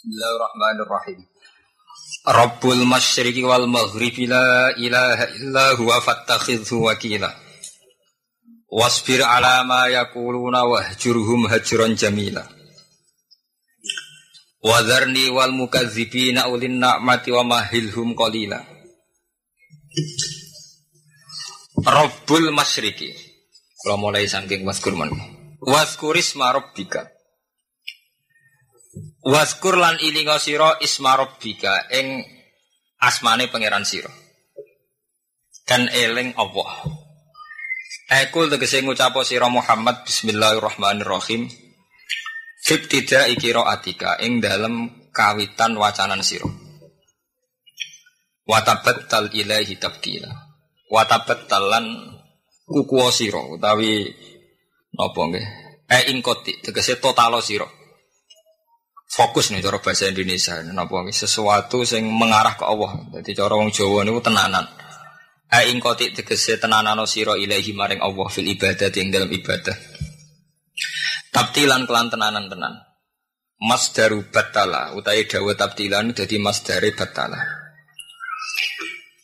Bismillahirrahmanirrahim. Rabbul masyriqi wal maghribi la ilaha illa huwa fattakhidhu wakila. Wasbir ala ma yakuluna wahjurhum hajran jamila. Wadharni wal mukadzibina ulin na'mati wa mahilhum qalila. Rabbul masyriqi. Kalau mulai saking waskurman. Waskurisma rabbika. Waskur lan ilinga sira isma rabbika ing asmane pangeran sira. Dan eling Allah. Ekul tegese ngucap sira Muhammad bismillahirrahmanirrahim. Fibtida atika ing dalem kawitan wacanan sira. tal ilahi tabdila. Watabattalan kukuwa sira utawi napa nggih? E ing koti tegese totalo sira fokus nih cara bahasa Indonesia. Napa sesuatu yang mengarah ke Allah. Jadi cara wong Jawa niku tenanan. Aing koti tegese tenanano sira ilahi maring Allah fil ibadah yang dalam ibadah. Tabtilan kelan tenanan tenan. Daru batala utai dawa tabtilan dadi dari batala.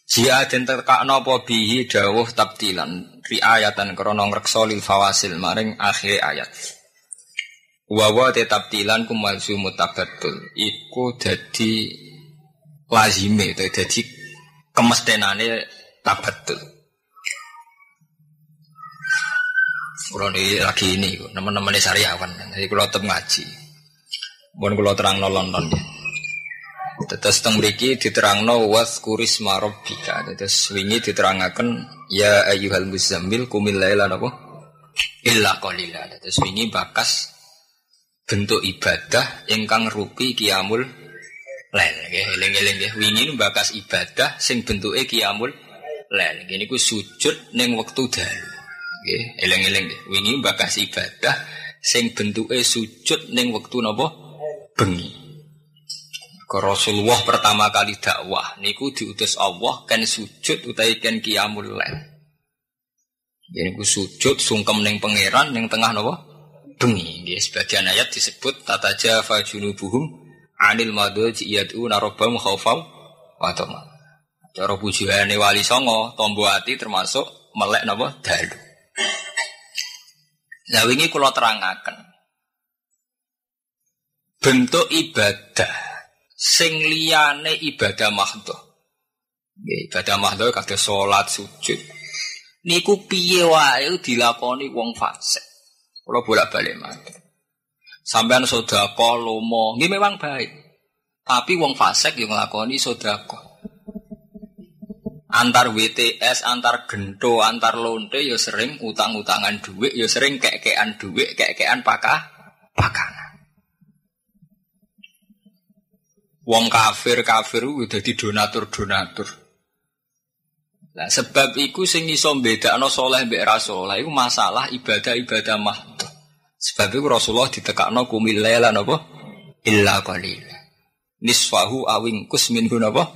Jia den terkakno apa bihi dawuh tabtilan riayatan krana ngreksa lil fawasil maring akhir ayat Wawa tetap tilan kumalsu mutabatul Iku jadi lazime Jadi kemestinane tabatul Kalau ini lagi ini Teman-teman sariawan Jadi kalau tetap ngaji Bukan kalau terang no London Tetes teng was kuris marobika. Tetes wingi diterangaken ya ayyuhal muzammil kumil laila napa? Illa. Tetes wingi bakas bentuk ibadah ingkang rupi kiamul lel. Nggih eling-eling nggih. Wingi bakas ibadah sing bentuke kiamul lel. Nggih niku sujud ning wektu dalu. Nggih eling-eling nggih. Wingi bakas ibadah sing bentuke sujud ning wektu napa? Bengi. Ke Rasulullah pertama kali dakwah niku diutus Allah kan sujud utawi kan kiamul lel. Ini ku sujud sungkem neng pangeran neng tengah napa bengi. Ya, sebagian ayat disebut tata jafa junubuhum anil madhaji yad'una rabbahum khaufau wa tama. Cara bujane wali songo, tombo ati termasuk melek napa dalu. Lah wingi kula terangaken. Bentuk ibadah sing liyane ibadah. Nggih, ibadah mahdhah kados salat, sujud. Niku piye wae dilakoni wong fasik. Kalau bolak-balik mati. Sampean sodako, lomo, ini memang baik. Tapi wong fasek yang ngelakoni sodako. Antar WTS, antar gento, antar lonte, ya sering utang-utangan duit, ya sering kek-kekan duit, kek-kekan pakah, pakanan. Wong kafir kafir udah di donatur donatur. Nah, sebab iku sing iso mbedakno saleh mbek ra saleh iku masalah ibadah-ibadah mahdhah. Sebab itu Rasulullah ditekakno kumil laila napa? Illa qalila. Nisfahu awing kus minhu napa?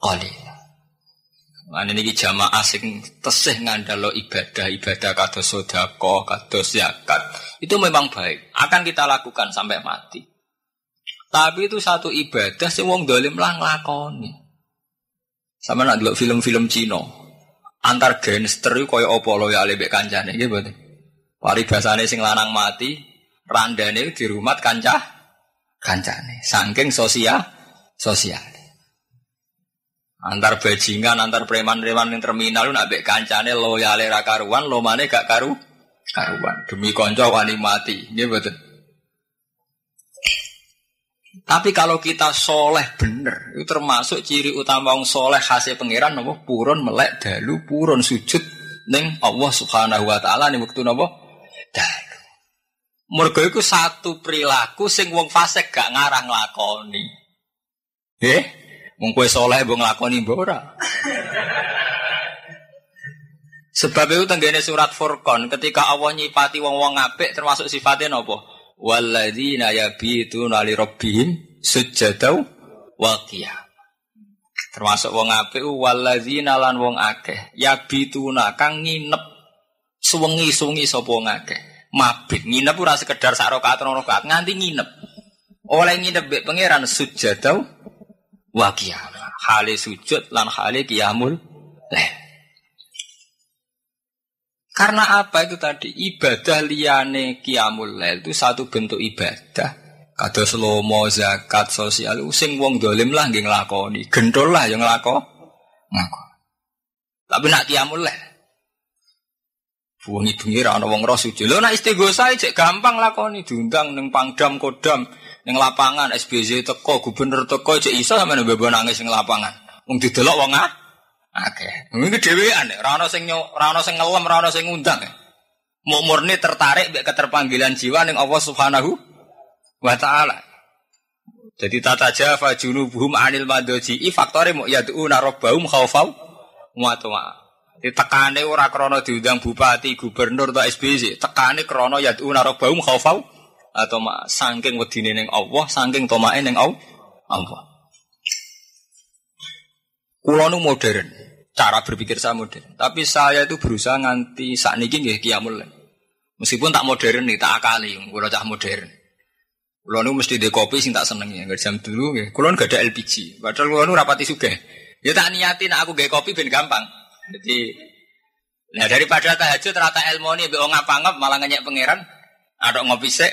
Qalila. Mana niki jamaah sing tesih ngandalo ibadah, ibadah kados sedekah, kados. Itu memang baik, akan kita lakukan sampai mati. Tapi itu satu ibadah sing wong dolim lah nglakoni. Sama nak delok film-film Cina. Antar gangster iku koyo apa lo ya lebek kancane nggih mboten. Paribasane sing lanang mati, randane di rumah kancah kancane. Saking sosial sosial. Antar bajingan, antar preman-preman yang terminal nak bek kancane loyale ra karuan, lomane gak karu karuan. Demi konco wani mati. Nggih mboten. Tapi kalau kita soleh bener, itu termasuk ciri utama wong soleh hasil pangeran nopo purun melek dalu purun sujud neng Allah Subhanahu wa taala nih waktu nopo dalu. Mergo iku satu perilaku sing wong fasik gak ngarang nglakoni. Eh, wong kowe soleh mbok nglakoni mbok ora. Sebab itu tenggene surat Furqan ketika Allah nyipati wong-wong apik termasuk sifatnya nopo? Walladzina yabituna li rabbihim sujadau wa. Termasuk wong apik walladzina lan wong akeh yabituna kang nginep suwengi-suwengi sapa wong akeh. Mabit nginep ora sekedar sak rakaat rakaat nganti nginep. Oleh nginep mbek pangeran sujudau wa qiyam. Hale sujud lan hale qiyamul lail. Karena apa itu tadi? Ibadah liane lail itu satu bentuk ibadah. Kados lomo, zakat, sosial, sing wong dolim lah nggih nglakoni. Gendol lah yang nglakoni. Ngaku. Tapi nak qiyamul lail Wengi bengi ra ana wong roh sujud. Lho nek istighosa cek gampang lakoni diundang ning Pangdam Kodam ning lapangan SBZ teko gubernur teko cek iso sampeyan mbebo nangis ning lapangan. Wong didelok wong ah akeh. Iki dhewean ora ana sing ora ana sing ngelem, ora ana sing ngundang. Mau murni tertarik mbek keterpanggilan jiwa ning Allah Subhanahu wa taala. Jadi tata jafa junubuhum anil. I faktore mau yadu narobahum khaufau wa ta'a. Ditekane ora krana diundang bupati, gubernur atau SBC, tekane krana yad'una rabbahum khaufau atau mak saking wedine ning Allah, saking tomae ning Allah. Kulo nu modern, cara berpikir saya modern. Tapi saya itu berusaha nganti saat ini nggih kiamul. Meskipun tak modern nih, tak akali, kulo cah modern. Kulo nu mesti di kopi sing tak seneng ya, jam dulu nggih. Kulo gak ada LPG, padahal kulo nu rapati sugih. Ya tak niatin aku gak kopi ben gampang. Jadi Nah daripada tahajud rata ilmu ini be ngapa malah ngenyek pangeran, ada ngopi sek,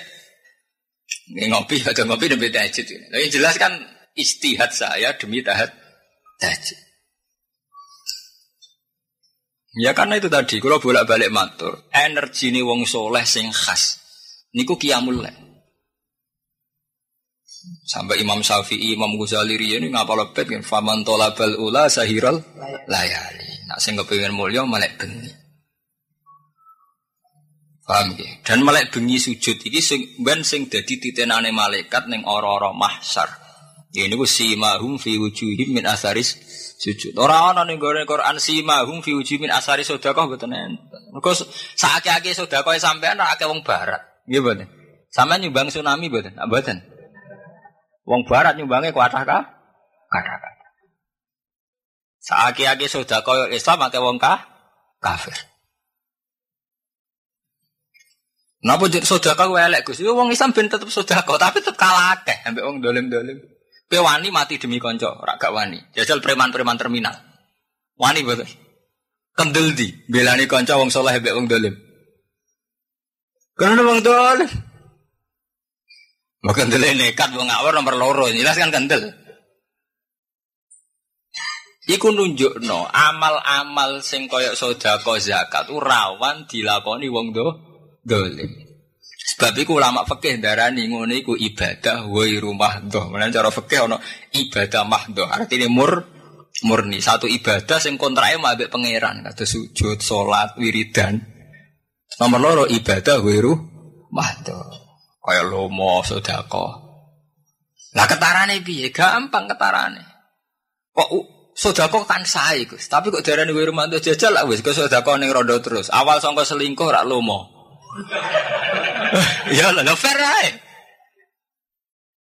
ngopi atau ngopi demi tahajud. Tapi jelas kan istihad saya demi tahajud. Ya karena itu tadi, kalau bolak balik matur, energi ini wong soleh sing khas. Niku kiamul Sampai Imam Syafi'i, Imam Ghazali ini ngapa lepet kan faman tolabal ula sahiral layali. Nak sing kepengin mulya melek bengi. Paham ya? Dan melek bengi sujud iki sing ben sing dadi titenane malaikat ning ora-ora mahsyar. Ya niku simahum fi wujuhim min asaris sujud. Ora ana ning gore Quran simahum fi wujuhim min asaris sedekah mboten enten. Mergo sakake-ake sedekah sampean ora akeh wong barat. Nggih mboten. Sampeyan nyumbang tsunami mboten? Mboten. Wong barat nyumbange kuatah kah? Saaki-aki sudah koyo Islam akeh wong kah? Kafir. Napa jadi sodako elek Gus? Wong Islam ben tetep sodako, tapi tetep kalah akeh ambek wong dolim-dolim. Kowe wani mati demi konco, ora gak wani. Jajal preman-preman terminal. Wani betul. Kendel di, belani konco wong soleh ambek wong dolim. Karena wong dolim. Mau kendel nekat wong ngawur nomor loro, jelas kan kendel. Iku nunjukno amal-amal sing koyok sedekah zakat rawan dilakoni wong do dolim. Sebab iku ulama fikih darani ngono iku ibadah wa rumah do. Menan cara fikih ono ibadah mahdo. Artinya mur murni satu ibadah sing kontrake mbek pangeran kados sujud, salat, wiridan. Nomor loro ibadah wa rumah do. Kaya lomo sedekah. Lah ketarane piye? Gampang ketarane. Kok sodako kan sae. Tapi kok darani kowe romanto jajal lah wis kok sodako ning rondo terus. Awal sangka selingkuh rak lomo. ya lah fair ae.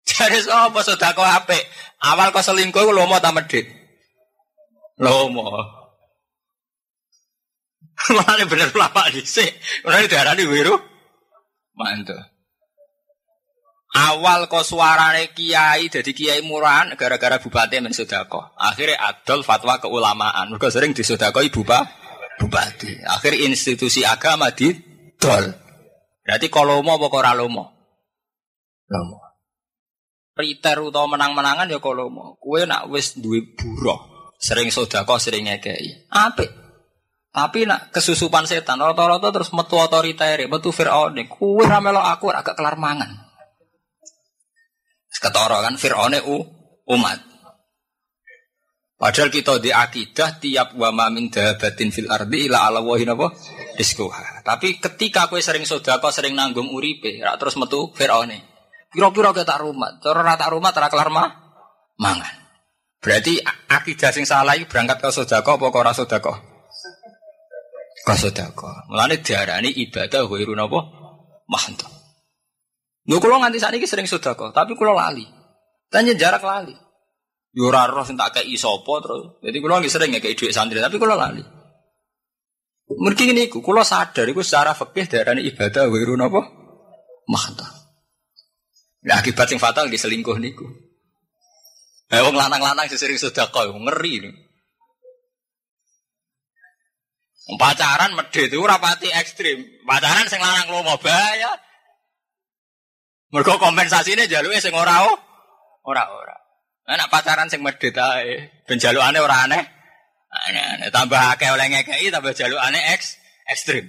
Jadi apa sodako apik? Awal kok selingkuh lomo ta medhit? Lomo. Mana bener pelapak dhisik. Ora darani wiru. Mantap. Awal kok suarane kiai jadi kiai murahan gara-gara bupati men sedekah. Akhirnya adol fatwa keulamaan. Mergo sering disodakoi bupa bupati. Akhir institusi agama di dol. Berarti kalau mau apa ora lomo? Lomo. Riter utawa menang-menangan ya kalau mau. Kue nak wis duwe buruh, sering sedekah sering ngekei. Apik. Tapi nak kesusupan setan, rata-rata terus metu otoriter, metu Fir'aun. Kue ramelo aku agak kelar mangan. Ketara kan Fir'aune u umat. Padahal kita di akidah tiap wa min dabatin fil ardi ila ala wahin apa rizquha. Tapi ketika kowe sering sedekah sering nanggung uripe, terus metu Firaune. Piro-piro tak rumah, cara ora tak rumah ora kelar mah mangan. Berarti akidah sing salah iki berangkat ke sedekah apa ora sedekah? Ke sedekah. Mulane diarani ibadah ghairun apa? Mahantah. Lho kula nganti sakniki sering sedekah, tapi kula lali. Tanya jarak lali. Yo ora roh sing tak kei sapa terus. Jadi kula nggih sering ngekei dhuwit santri, tapi kula lali. Mergi ini iku kula sadar iku secara fikih darane ibadah wiru napa? Mahta. Nah, akibat sing fatal di selingkuh niku. Eh wong lanang-lanang sering sedekah ngeri nih. Pacaran medhe itu rapati ekstrim. Pacaran sing lanang mau bahaya. Mergo kompensasine jaluke sing ora ora ora. Nah, pacaran sing medhe ae, ben jalukane ora aneh. Aneh, tambah akeh oleh ngekeki tambah jalukane eks ekstrim.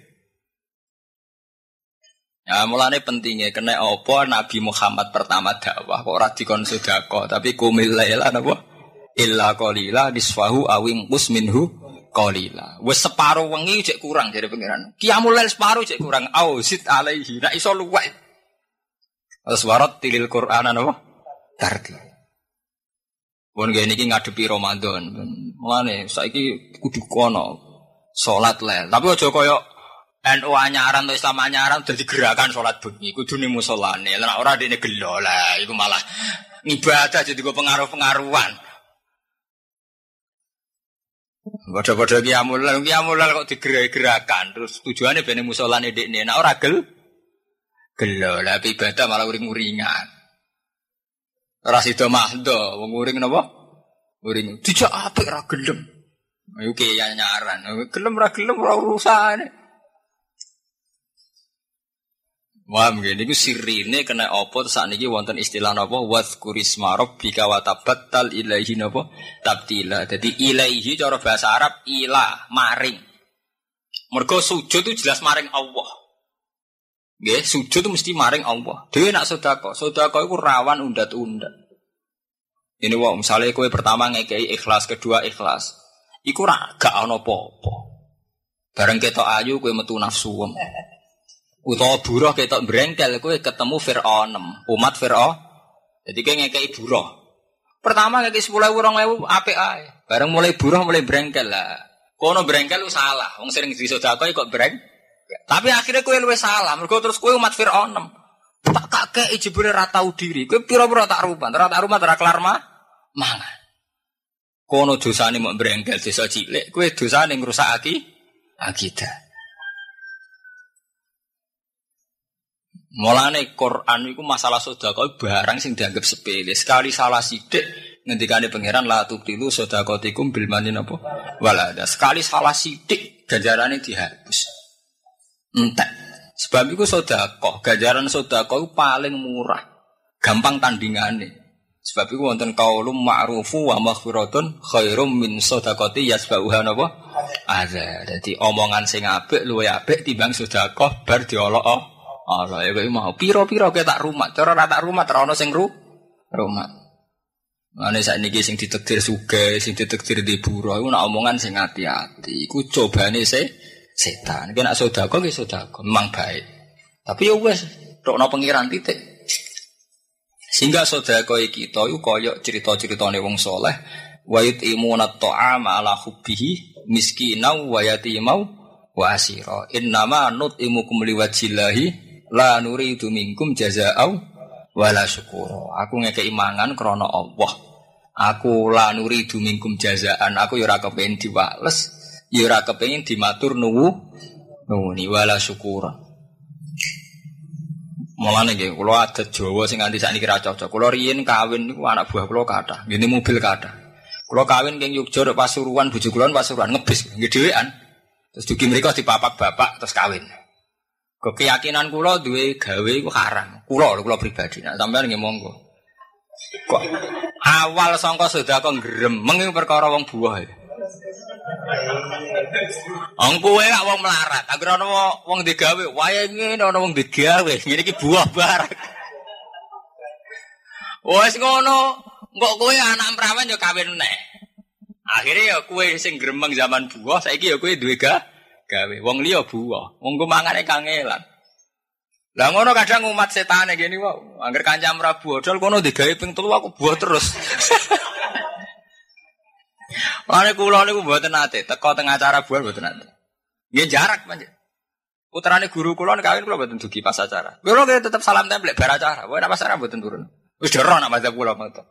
Ya mulane pentingnya kena opo Nabi Muhammad pertama dakwah kok ora dikon sedekah tapi kumil laila napa illa qalila disfahu awing minhu qalila. Wis separo wengi cek kurang dari pangeran. Qiyamul lail separo cek kurang. Au sit alaihi. Nak iso luwek. Aswarat tilil Qur'an napa? Tarti. Pun gini iki ngadepi Ramadan. Mulane saiki kudu kono salat lel. Tapi aja koyo NU anyaran atau Islam anyaran udah gerakan sholat bengi, kudu nih musolane. Lah ora dene gelo lah, itu malah ibadah jadi gue pengaruh-pengaruhan. Bodoh-bodoh kiamulal, kiamulal kok digerak-gerakan, terus tujuannya bene musolane dekne, nah ora gel, gelo lah, ibadah malah uring-uringan. Ora sida mahdo, wong uring napa? Uring. Dijak apik ra gelem. Ayo ki nyaran. Gelem ra gelem. Wah, mungkin itu sirine kena opo saat ini wonten istilah nopo was kurisma bika watabatal ilaihi nopo tabtila. Jadi ilaihi cara bahasa Arab ilah maring. Mergo sujud itu jelas maring Allah. Nggih, sujud itu mesti maring Allah. Dhewe nak sedekah, sedekah itu rawan undat-undat. Ini wong misalnya kue pertama ngekei ikhlas, kedua ikhlas. Iku ra gak ana apa-apa. Bareng ketok ayu kue metu nafsu utawa buruh ketok brengkel kowe ketemu Firaun umat Firaun jadi kayak ngekei buruh pertama ngekei sepuluh orang ewu apik ae bareng mulai buruh mulai brengkel lah kono brengkel lu salah wong sering disodakoi kok breng tapi akhirnya kowe luwe salah mergo terus kowe umat Firaun tak kakek jebule ra diri kowe pira-pira tak rupan ora tak rupan ora kelar mah mangan kono dosane mau brengkel desa cilik kowe dosane ngrusakake akidah Mulane Quran itu masalah sedekah barang sing dianggap sepele. Sekali salah sidik ngendikane pangeran la tubtilu sedekatikum bil manin apa? Walada. Sekali salah sidik ganjarane dihapus. Entek. Sebab itu sedekah, ganjaran sedekah itu paling murah. Gampang tandingane. Sebab itu wonten kaulum ma'rufu wa maghfiratun khairum min sedekati yasbauha napa? Ada. Jadi omongan sing apik luwe apik timbang sedekah bar diolok Allah ya kowe mau piro-piro kowe tak rumah. Cara ora tak rumah ora ono sing ru rumah. Mane saat ini sing ditektir suge, sing ditektir di buro, iku omongan sing hati-hati. Iku cobane se setan. Kena sodako ki sodako, memang baik. Tapi ya wes, rokno pengiran titik. Sehingga sodako kita itu koyok cerita-ceritane wong soleh. Wa yutimuna ta'ama ala hubbihi miskinau wa yatimau wa asira. Innama nut'imukum liwajillahi La nuri minkum jaza'au wala syukur. Aku ngekei mangan krono Allah. Aku la nuri minkum jazaan. Aku yura kepengen diwales. Yura kepengen dimatur nuwu. Nuwuni wala syukur. Mulane nggih, kula adat Jawa sing nganti sakniki ra cocok. Kula riyen kawin niku anak buah kula kathah. Ngene mobil kathah. Kula kawin king Yogya Pasuruan, bojo kula Pasuruan ngebis nggih dhewean. Terus dugi mriku dipapak bapak terus kawin. Keyakinan kula duwe gawe iku haram. Kula lho kula pribadi. Nah, sampean nggih monggo. Kok awal sangka sedekah gremeng iku perkara wong buah. Wong kowe gak wong melarat. Agar ana wong digawe, wae ngene ana wong digawe. Ngene iki buah barang. Wes ngono, kok kowe anak perawan yo kawin neh. Akhirnya ya kue sing gremeng zaman buah, saiki ya kue duwe gawe. Wong liya buah, wong ku mangane kangelan. Lah ngono kadang umat setan gini wae. Angger kancam ra buah, dol kono digawe ping telu aku buah terus. Mane kula niku mboten nate, teko teng acara buah mboten nate. Nggih jarak panjen. Putrane guru kula kawin kula mboten dugi pas acara. Kula tetep salam tempel bar acara. Wae pas acara mboten turun. Wis dero nak madzhab kula mboten.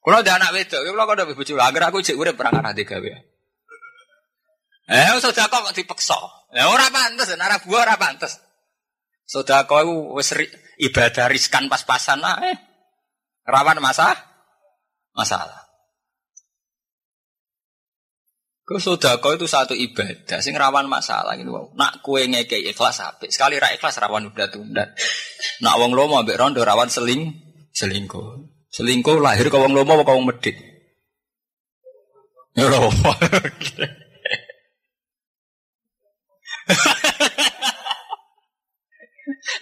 Kula ada anak wedok, kula kok ndek bojo. Angger aku cek urip perang ana digawe. Eh sedekah kok dipeksa. Ya ora pantes, ora buah ora pantes. Sedekah iku wis ibadah riskan pas-pasan ae. Rawan masa masalah. Ke sedekah itu satu ibadah sing rawan masalah gitu. Nak kue ngeke ikhlas apik. Sekali ra ikhlas rawan udah tunda. Nak wong lomo ambek rondo rawan seling selingkuh. Selingkuh lahir ke wong lomo apa wong medit? Ya lomo.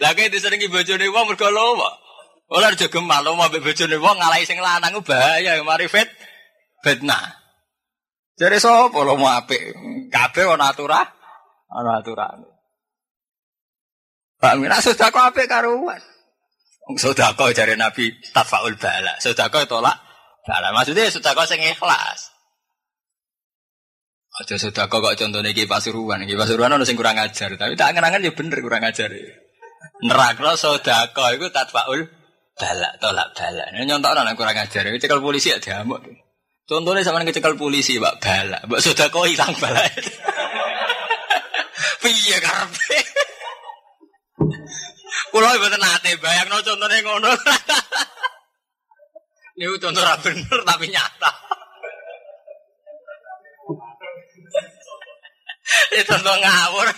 Lah kayak disenengi bojone wong mergo lomo. Ora aja gemal lomo ambek bojone wong ngalahi sing lanang bahaya mari fit fitnah. Jadi sapa lo mau apik? Kabeh ana aturan, ana aturan. Pak Mina sudah kok apik karuan. Sudah kok jare Nabi tafaul bala. Sudah kok tolak bala. Maksudnya sudah kok sing ikhlas. Aja sudah kok kok contohnya ki Pasuruan. Ki Pasuruan ono sing kurang ajar, tapi tak angen-angen ya bener kurang ajar. Nerakno sedekah iku tatfaul bala, tolak bala. Nyontokno nek kurang ajar. Cekel polisi ya diamuk. Contohnya sama ngecekel polisi, Pak Bala. Mbak sudah kau hilang bala. Piye karpe? Kulo mboten nate bayangno contohnya ngono. Niku contoh bener tapi nyata. Itu contoh ngawur.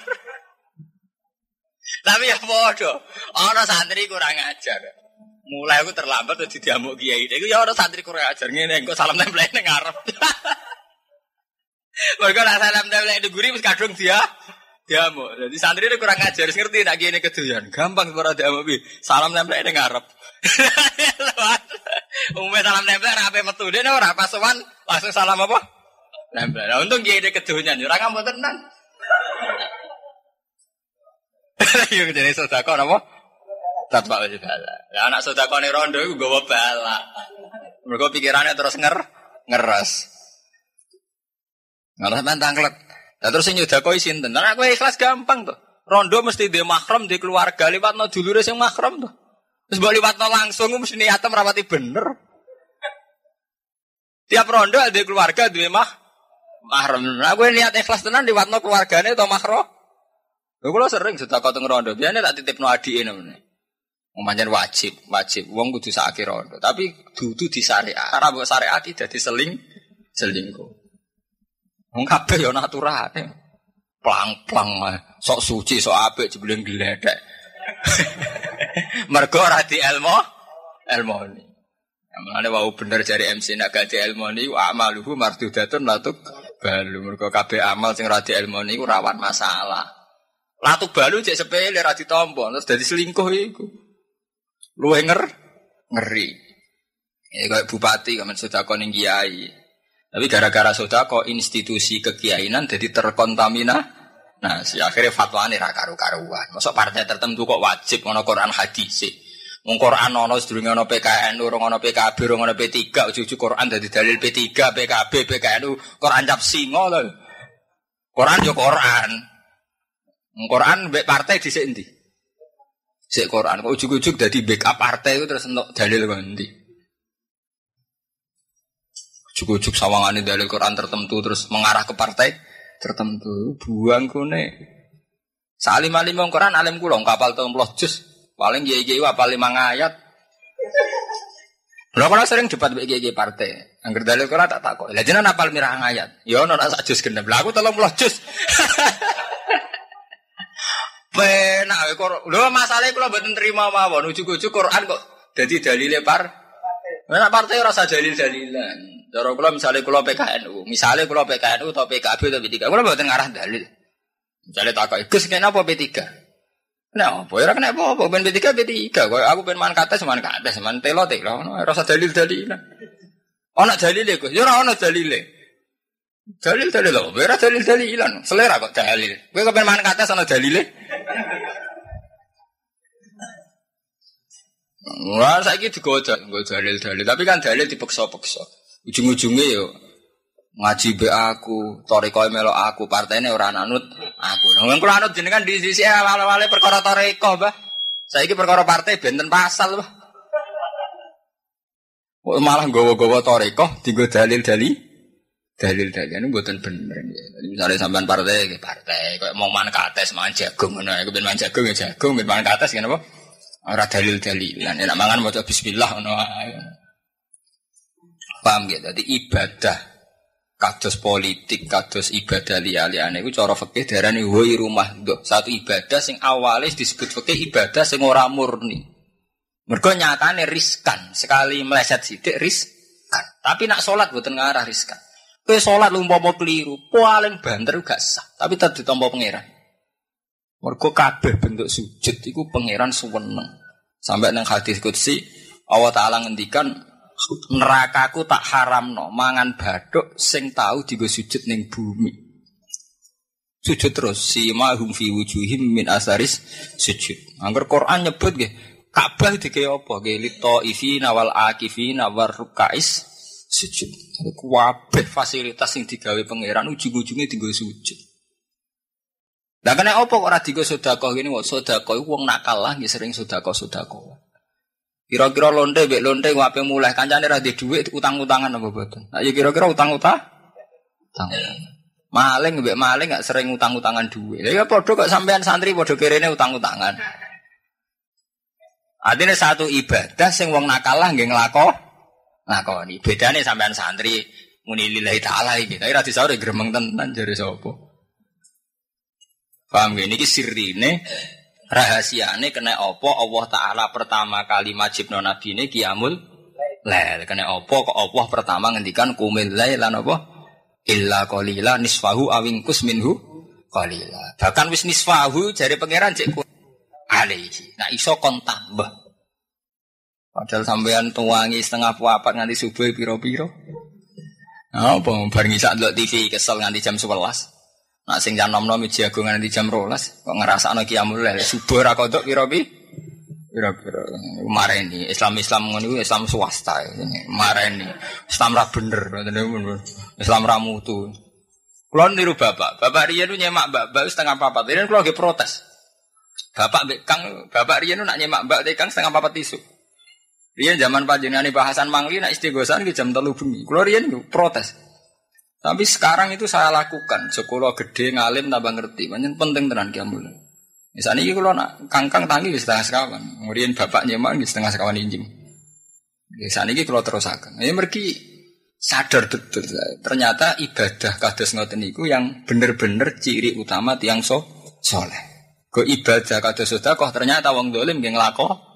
Tapi ya bodoh. Orang santri kurang ajar. Mulai aku terlambat tuh diamuk kiai. Iku ya orang santri kurang ajar ngene engko salam tempel ning ngarep. Mergo nak salam tempel di guri wis kadung dia diamuk. Jadi santri ini kurang ajar, ngerti nak kiai keduyan. Gampang ora diamuk bi. Salam tempel ning ngarep. Umumnya salam tempel ora ape metu dene ora pas sowan langsung salam apa? Tempel. Nah, untung kiai keduyan ora ngambek tenan. Yo jadi sedekah napa? Tatba wajib bala. Ya anak sodakone rondo itu gawa bala. Mereka pikirannya terus nger ngeras. Ngeras tentang klep. Ya terus sing nyodakoi sinten. Nah aku ikhlas gampang tuh. Rondo mesti dia mahram di keluarga liwat no dulure sing mahram tuh. Terus boleh liwat no langsung mesti niatnya merawati bener. Tiap rondo ada keluarga dia mah mahram. Nah gue niat ikhlas tenan liwat no keluarganya atau mahram. Gue kalau sering sudah kau rondo, biasanya tak titip no adi ini. Umpamanya wajib, wajib. Wong kudu sakit rondo. Tapi dudu di syariat. Karena buat syariat tidak diseling, selingkuh. Wong kabeh yo naturane. Plang-plang sok suci, sok apik jebule gledek. Mergo ora di ilmu, ilmu ini. Mulane wau bener jari MC nak gak di ilmu ini amaluhu mardudatun latuk balu. Mergo kabeh amal sing ora di ilmu ini rawan masalah. Latuk balu cek sepele ra ditampa terus dadi selingkuh iku. Luwe nger ngeri. Ya kayak bupati kamen sodako ning kiai. Tapi gara-gara sodako institusi kekiainan jadi terkontamina. Nah, si akhirnya fatwa ini karu-karuan. Masuk partai tertentu kok wajib ngono Quran hadis sih. Wong Quran ono sedurunge ono PKN, urung ono PKB, urung ono P3, ujug Quran dadi dalil P3, PKB, PKN, Quran cap singo lho. Quran yo Quran. Quran mbek partai dhisik endi? Sik Quran kok ujug-ujug dadi backup partai itu terus entuk dalil kok endi. Ujug-ujug sawangane dalil Quran tertentu terus mengarah ke partai tertentu. Buang kune. Salim alim Quran alim kula kapal 30 juz. Paling kiai-kiai apal 5 ayat. Lha kalau sering debat mbek kiai partai. Angger dalil Quran tak takok. Lah jenengan apal mirah ayat. Ya ono sak juz genep. Lah aku 30 juz. Penak kok. Lho masalahe kula mboten terima mawon. Ujug-ujug Quran kok dadi dalile par. Nek partai ora usah dalil-dalilan. Cara kula misale kula PKNU, misale kula PKNU atau PKB atau P3, kula mboten ngarah dalil. Misale takoki, "Gus kenapa P3?" Nah, apa ora kena apa-apa ben P3 P3. Kok aku ben man kate seman kate, seman telo telo. Ora usah dalil-dalilan. Ana dalile Gus, ya ora ana dalile. Dalil dalil loh, berat dalil dalilan. Selera kok dalil. Gue kepen mangan kata sana dalile. Wah, saya gitu gue dalil dalil. Tapi kan dalil dipeksa-peksa. Ujung-ujungnya yo ngaji be aku, toriko melo aku, partainya orang anut aku. Nah, kalau anut jenengan di sisi awal-awalnya perkara toriko, bah. Saya ini perkara partai benten pasal, bah. Malah gowo-gowo toriko, tiga dalil dalil dalil-dalil ini buatan bener. Misalnya sampean partai, partai, kayak mau mana kates, mangan jagung, mana, aku mangan jagung ya jagung, ben mangan kates, kenapa? Ora dalil-dalilan, enak mangan mau Bismillah, no. Paham gitu? Jadi ibadah kados politik, kados ibadah liya-liyane iku cara fikih darane woi rumah do. Satu ibadah sing awalnya disebut fikih ibadah sing ora murni. Mergo nyatane riskan, sekali meleset sidik riskan. Tapi nak sholat buatan ngarah riskan. Kowe salat umpama keliru, paling banter gak sah, tapi tetep ditampa pangeran. Mergo kabeh bentuk sujud iku pangeran suweneng. Sampai nang hadis qudsi Allah taala ngendikan nerakaku tak haramno mangan baduk sing tahu digo sujud ning bumi. Sujud terus si mahum fi wujuhim min asaris sujud. Angger Quran nyebut nggih Ka'bah dike apa? Nggih lito ifina wal akifina rukais sujud. Kuwabe fasilitas yang digawe pangeran ujung-ujungnya tinggal sujud. Lah kena apa kok ora digo sedekah ngene kok sedekah iku wong nakal lah nggih sering sedekah sedekah. Kira-kira lonte mbek lonte wape mulai kancane ra di dhuwit utang-utangan apa boten. Nah ya kira-kira utang-utang utang. Maling mbek maling gak sering utang-utangan duit. Ya padha kok sampean santri padha kirene utang-utangan. Artinya satu ibadah sing wong nakal lah nggih nglakoni ngakoni. Bedane sampean santri muni lillahi taala iki. Tapi ra disaure gremeng tenan jare sapa. Paham gak? Ini sirine rahasiane kena apa Allah Ta'ala pertama kali majibno nabi ini kiamul lail kena apa kok Allah pertama ngendikan kumil lail lan apa illa qalila nisfahu awingkus minhu qalila bahkan wis nisfahu jari pangeran cek alaihi nah iso kon tambah Padahal sampean tuangi setengah puapat nganti subuh piro-piro. Apa bareng isak ndelok TV kesel nganti jam 11. Nak sing jam nom-nom jago nganti jam 12. Kok ngrasakno qiyamul lail subuh ra kodok piro-piro. Piro-piro. Mareni Islam-Islam ngono iku Islam swasta. Mareni Islam ra bener. Islam ra mutu. Kulo niru bapak. Bapak riyen nyemak mbak-mbak setengah papat. Riyen kulo lagi protes. Bapak Kang, bapak riyen nak nyemak mbak Kang setengah papat isu. Rian zaman panjenengan bahasan mangli nak istighosan ke jam telu bengi. Kulo rian protes. Tapi sekarang itu saya lakukan. Sekolah gede ngalim tambah ngerti. Banyak penting tenan kiamul. Misalnya ini kalau nak kangkang tangi di setengah sekawan. Kemudian bapak nyemak di setengah sekawan injing. Misalnya ini kalau terus akan. Ini mereka sadar betul. Ternyata ibadah kados ngoten niku yang bener-bener ciri utama tiang so soleh. Ke ibadah kados sedekah ternyata wong dolim yang ngelako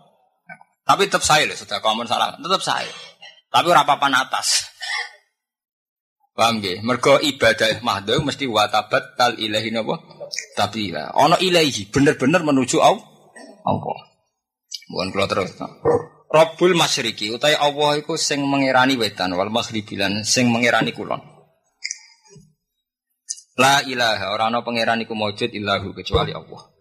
tapi tetap saya loh, sudah kamu salah, tetap saya. Tapi rapapan atas. Paham gak? Mergo ibadah mahdoh mesti watabat tal ilahi napa? Tapi lah, ono ilahi bener-bener menuju Allah. Allah. Bukan kalau terus. Rabbul Masyriki utai Allah iku sing mengirani wetan wal maghribi lan sing mengirani kulon. La ilaha ora ana pangeran iku maujud illahu kecuali Allah.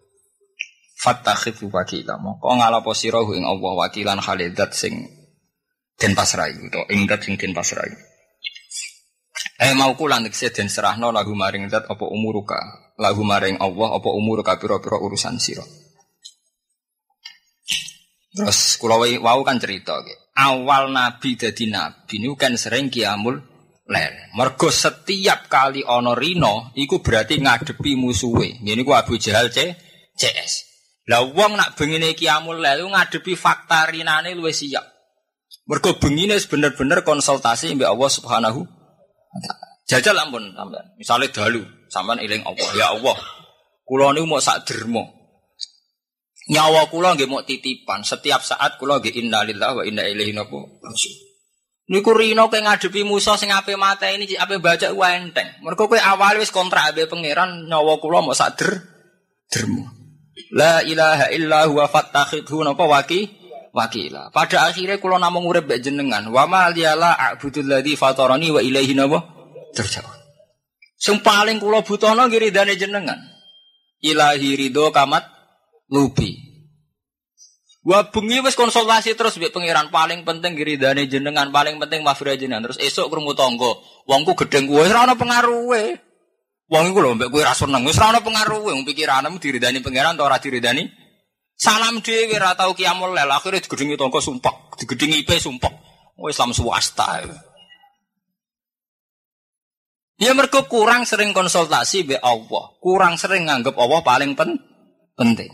Fattakhidhu wakila. Moko ngalapo sira ing Allah wakilan khalidat sing den pasrai to ing dat sing den pasrai. Eh mau kula nek den serahno lagu maring dat apa umuruka. Lagu maring Allah apa umuruka pira-pira urusan sira. Terus kula wau kan cerita Awal nabi dadi nabi niku kan sering kiamul lail. Mergo setiap kali ana rino iku berarti ngadepi musuhe. Ngene ku Abu Jahal C CS. Lah wong nak bengine kiamul lail ngadepi fakta rinane luwih siap. Mergo bengine bener-bener konsultasi mbek Allah Subhanahu Jajal ampun sampean. Misale dalu, sampean eling Allah, ya Allah. Kula niku mau sak dermo. Nyawa kula nggih mau titipan. Setiap saat kula nggih innalillahi wa inna ilaihi raji'un. Niku rino kowe ngadepi Musa sing ape mata ini ape baca ku enteng. Mergo kowe awal wis kontrak abe pangeran nyawa kula mau sak der. La ilaha illa huwa fattakhidhu napa waki wakila. Pada akhirnya kula namung urip mbek jenengan. Wa ma liyala a'budul ladzi fatarani wa ilaihi napa terjauh. Sing paling kula butuhno nggih ridane jenengan. Ilahi ridho kamat lubi. Wa bengi wis konsultasi terus mbek pangeran paling penting ridane jenengan, paling penting mafirah jenengan. Terus esuk krungu tangga, wongku gedeng kuwe ora ana pengaruhe. Wong iku lho mbek kowe ra seneng, wis ra ono pengaruh wong pikiranmu diridani pangeran ta ora diridani. Salam dhewe ra tau kiamul lel, akhire digedhingi tangga sumpah, digedhingi IP sumpah. Oh Islam swasta. Ya mergo kurang sering konsultasi be Allah, kurang sering nganggep Allah paling pen penting.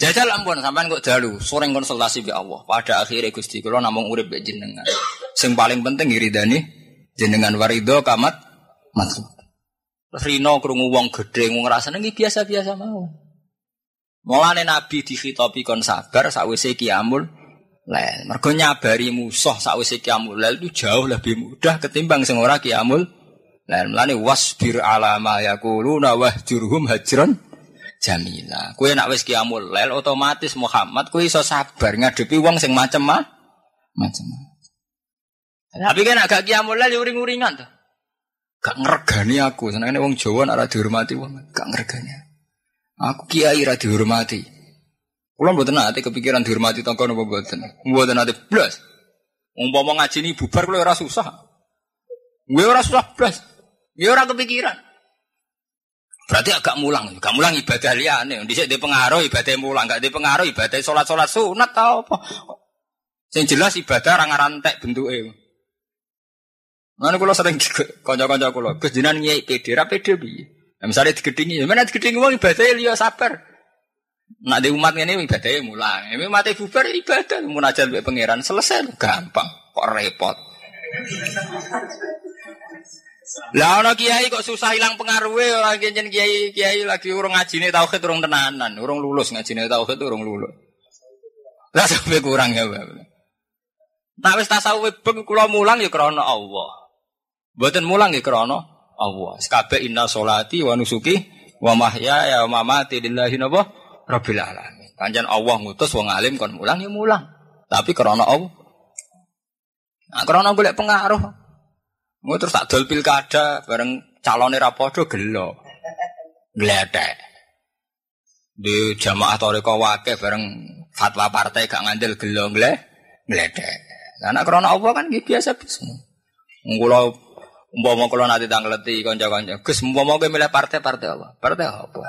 Jajal ampun sampean kok dalu sering konsultasi be Allah. Pada akhirnya Gusti kula namung urip be jenengan. Sing paling penting iridani jenengan warido kamat maksud. Rino krungu wong gedhe ngrasane iki biasa-biasa mau. Mulane Nabi dikhitopi kon sabar sakwise kiamul lail. Mergo nyabari musuh sakwise qiyamul lail itu jauh lebih mudah ketimbang sing ora qiyamul lail. Mulane wasbir ala ma yaquluna wahjurhum hajran jamila. Kowe nak wis qiyamul lail otomatis Muhammad kowe iso sabar ngadepi wong sing macem mah macem. Tapi kan agak qiyamul lail ya uring-uringan tuh. Gak ngergani aku, senengane wong Jawa ora dihormati wong, gak ngergani. Aku kiai ra dihormati. Kulo mboten nate kepikiran dihormati tangga napa mboten. Mboten nate blas. Umpama ngaji ini bubar kulo ora susah. Gue ora susah blas. Ya ora kepikiran. Berarti agak mulang, agak mulang ibadah liyane. Dhisik di pengaruh ibadah mulang, gak di pengaruh ibadah salat-salat sunat tau apa. Sing jelas ibadah ora ngarantek bentuke. Mana kulo sering kanca-kanca kulo, Gus jenengan nyai PD, ra PD piye? Nah, misalnya digedingi, ya mana digedingi wong ibadah liya sabar. Nak di umat ini ibadahnya mulang. Ini mati bubar ibadah. Munajat be pangeran selesai. Gampang. Kok repot. Lah ana kiai kok susah hilang pengaruhnya orang kiai kiai kiai lagi urung ngajine tauhid urung tenanan, urung lulus ngajine tauhid urung lulus. Lah sampe kurang ya. Nah wis tasawuf beng kula mulang ya krana Allah. Mboten mulang ya krana Allah. Sekabe inna solati wa nusuki wa mahya ya wa mamati lillahi napa Rabbil alamin. Kanjan Allah ngutus wong alim kon mulang ya mulang. Tapi karena Allah. Nah, karena golek pengaruh. Mau terus tak dol pilkada bareng calon era podo gelo. Gledek. Di jamaah toriko wake bareng fatwa partai gak ngandel gelo gleh gledek. Karena karena Allah kan biasa biasa. Ngulau umpama kalau nanti tanggleti konco-konco. Gus umpama gue milih partai-partai apa? Partai apa?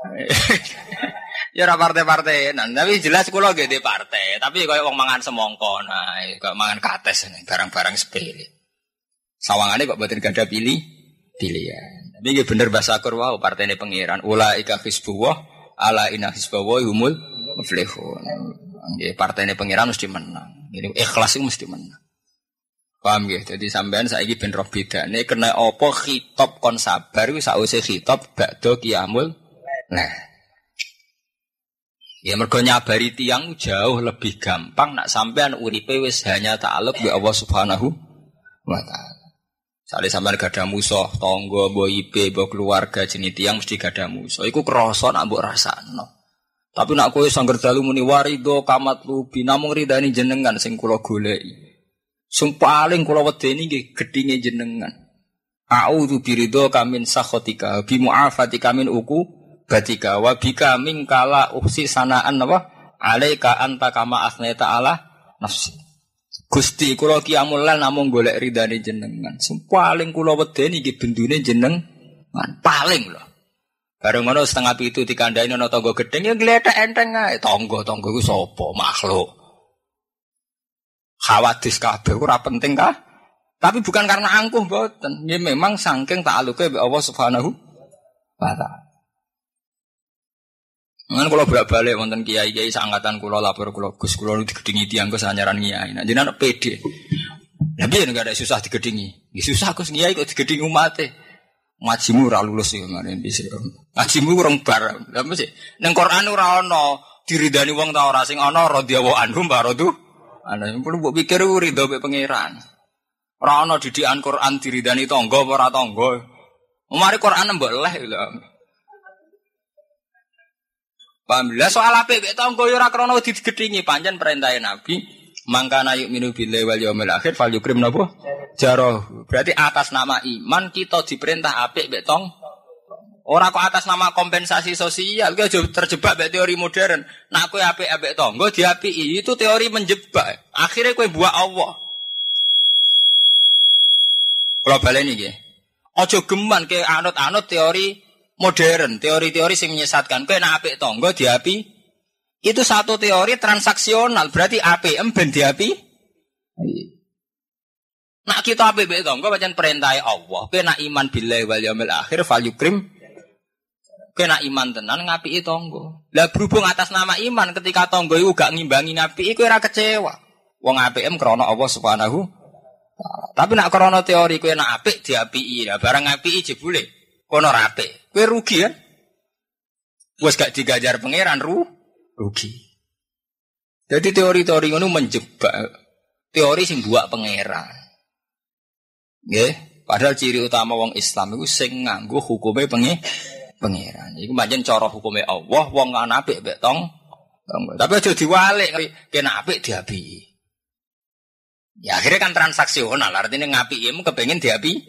ya ora partai-partai nah, tapi jelas kula nggih di partai. Tapi kaya wong mangan semongko nah kaya mangan kates barang-barang sepele. Sawangane kok boten gada pilih pilihan. Tapi nggih bener bahasa akur wow partene pangeran. Ulaika hizbullah ala inna hizbawa humul muflihun. Nggih partene pangeran mesti menang. Ini ikhlas itu mesti menang Paham ya? Jadi sampean saiki ben roh bedane kena apa khitab kon sabar kuwi sakwise khitab bakdo kiamul Nah, ya mergo nyabari tiang jauh lebih gampang nak sampean uripe wis hanya ta'aluk bi Allah Subhanahu wa taala. Sale sampean ada musuh, tangga, mbok mbok keluarga jenis tiang mesti ada musuh. Iku krasa nak rasakno. Tapi nak kowe sangger dalu muni warido kamat lubi namung ridani jenengan sing kula goleki. Sing paling kula wedeni nggih gedhinge jenengan. A'udzu birido kamin sakhotika bi mu'afatika min uku batika wa bika kala uksi sanaan apa? Alaika anta kama asneta ala nafsi. Gusti kula ki amul namung golek ridane jenengan. Sing paling kula wedeni iki bendune jenengan. Paling lho Bareng ngono setengah pitu dikandani ana tangga gedeng ya enteng ae. Tangga-tangga ku sapa? Makhluk Khawatis kabeh ora penting kah tapi bukan karena angkuh mboten ya memang saking ta'aluke Allah Subhanahu wa taala Mangan kalau bolak balik wonten kiai kiai seangkatan kulo lapor kulo gus kulo nu digedingi tiang gus anyaran kiai. Nah anak pede. Nabi ya nggak ada susah digedingi. Ya susah gus kiai kok digedingi umatnya. Ngajimu ora lulus kemarin di sini. Ngajimu kurang bar. Apa sih? Neng Quran ora ono diridani wong ta ora sing ono radhiyallahu anhum barodu. Ana perlu mbok pikir ridho mek pangeran. Ora ono didikan Quran diridani tangga apa ora tangga. Mari Quran mbok leh lho. Paham? Lah soal apa mek tangga yo ora krana digedhingi pancen perintah Nabi mangkana yuk minu billahi wal yaumil akhir fal yukrim napa? Jaro. Berarti atas nama iman kita diperintah apik mek tong Ora kok atas nama kompensasi sosial, gue terjebak mek teori modern. Nak kowe apik apik tangga diapiki, itu teori menjebak. Akhirnya kowe buat Allah. Kalau baleni nggih. Ojo geman ke anut-anut teori modern, teori-teori yang menyesatkan. Kau nak apik tonggo diapi, itu satu teori transaksional. Berarti api emben diapi. Nak kita apik mbek tangga pancen perintah Allah. Kowe nak iman billahi wal yaumil akhir fal yukrim. Kowe nak iman tenan ngapiki tangga. Lah berhubung atas nama iman ketika tangga iku gak ngimbangi ngapiki kowe ora kecewa. Wong apik em krana Allah Subhanahu Tapi nak krana teori kowe nak apik diapiki. Lah barang apiki jebule kono ora apik. Kowe rugi kan? Wes gak digajar pangeran ru rugi. Jadi teori-teori ngono menjebak teori sing buak pangeran. Nggih, padahal ciri utama wong Islam itu sing nganggo hukume pengi pangeran. Iku pancen cara hukume Allah wong ana apik mek tong. Tapi aja diwalik kena apik diapi. Ya akhirnya kan transaksional, artinya ngapi ya, kepengen diapi.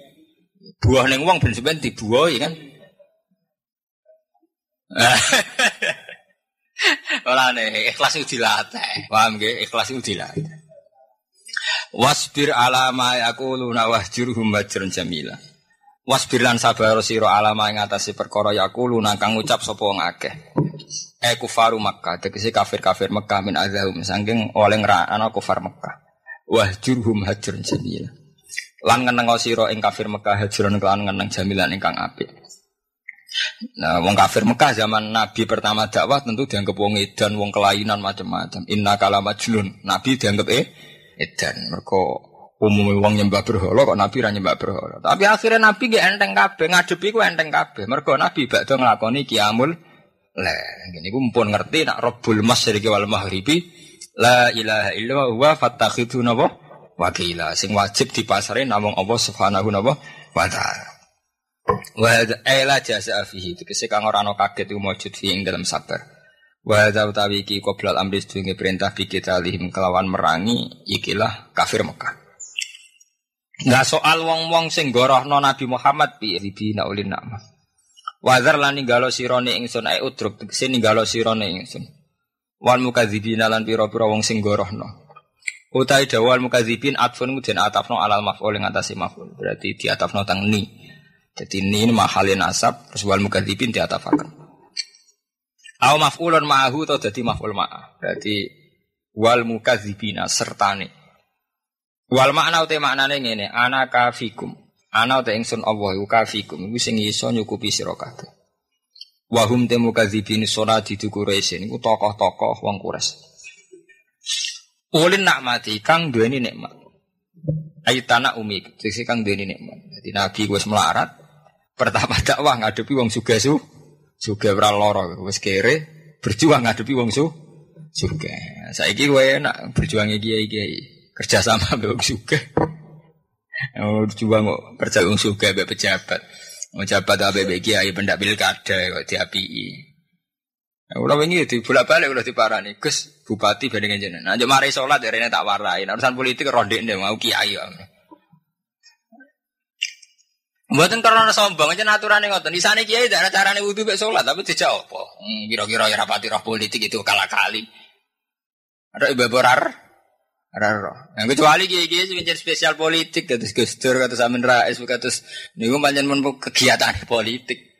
Buah neng uang ben sebenarnya dibuah ya kan. Olah nih, ikhlas itu dilatih. Paham gak? Ikhlas itu dilatih. Wasbir alama yaquluna wahjurhum wajran jamila. Wasbir lan sabar sira alama ing atase perkara yaquluna kang ngucap sapa wong akeh. Eh kufaru Makkah, tegese kafir-kafir Mekah min azahum saking oleh ngrana kufar Mekah. Wahjurhum hajran jamila. Lan ngeneng sira ing kafir Mekah hajran kelan ngeneng jamilan ingkang apik. Nah, wong kafir Mekah zaman Nabi pertama dakwah tentu dianggap wong edan, wong kelainan macam-macam. Inna kala majnun. Nabi dianggap eh edan. Mereka umum wong nyembah berhala kok Nabi ra nyembah berhala. Tapi akhirnya Nabi gak enteng kabeh, ngadepi ku enteng kabeh. Mergo Nabi bakdo nglakoni kiamul le. Ngene iku mumpun ngerti nak Rabbul Masyriqi wal Maghribi la ilaha illallah wa fattakhidhu napa wakila sing wajib dipasare namung Allah Subhanahu wa taala. Wa ela jasa fihi tegese kang ora ana kaget iku maujud fi ing dalam sabar. Wa hadza utawi iki qoblal amri sedunge perintah bi kita lihim kelawan merangi ikilah kafir Mekah. Enggak soal wong-wong sing gorohno Nabi Muhammad bi ribina ulin nama. Wazar lan ninggalo sirone ingsun ae udruk tegese ninggalo sirone ingsun. Wal mukadzibina lan pira-pira wong sing gorohno. Utai dawal mukadzibin atfun den atafno alal maf'ul ing atase maf'ul. Berarti di atafno tang ni. Jadi ini mahalin asap terus wal mukadzibin diatafakan. Aw maf'ulun ma'ahu atau jadi maf'ul ma'ah. Berarti wal mukadzibina sertane. Wal makna ute maknane ngene, ana kafikum. Ana ute ingsun Allah iku kafikum iku sing iso nyukupi sira kabeh. Wa hum te mukadzibin sonadi du Quraisy niku tokoh-tokoh wong Quraisy. Ulin nikmati kang duweni nikmat. Aitana umi, sing kang duweni nikmat. Jadi Nabi wis melarat, pertama dakwah ngadepi wong sugih su, sugih ora lara, wis kere berjuang ngadepi wong su, sugih. Saiki kowe enak berjuangnya kiai-kiai kerja sama wong sugih. Oh, berjuang kok kerja wong sugih mbek pejabat. Mau jabat apa kiai pendak pilkada kok diapii. Ulah wingi di bolak-balik ulah diparani. Gus bupati bandingan jenengan. Nah, mari salat ya rene tak warai. Urusan politik rondik mau kiai kok. Mboten karena sombong aja aturan ngoten. Sana kiai ada carane wudhu mek sholat, tapi tidak apa. Hmm, kira-kira ya rapati roh politik itu kalah kali. Ada ibu borar, raro. Yang kecuali kiai kiai sing spesial politik, kata Gus Dur, kata Samin Rais, kata niku pancen men kegiatan politik.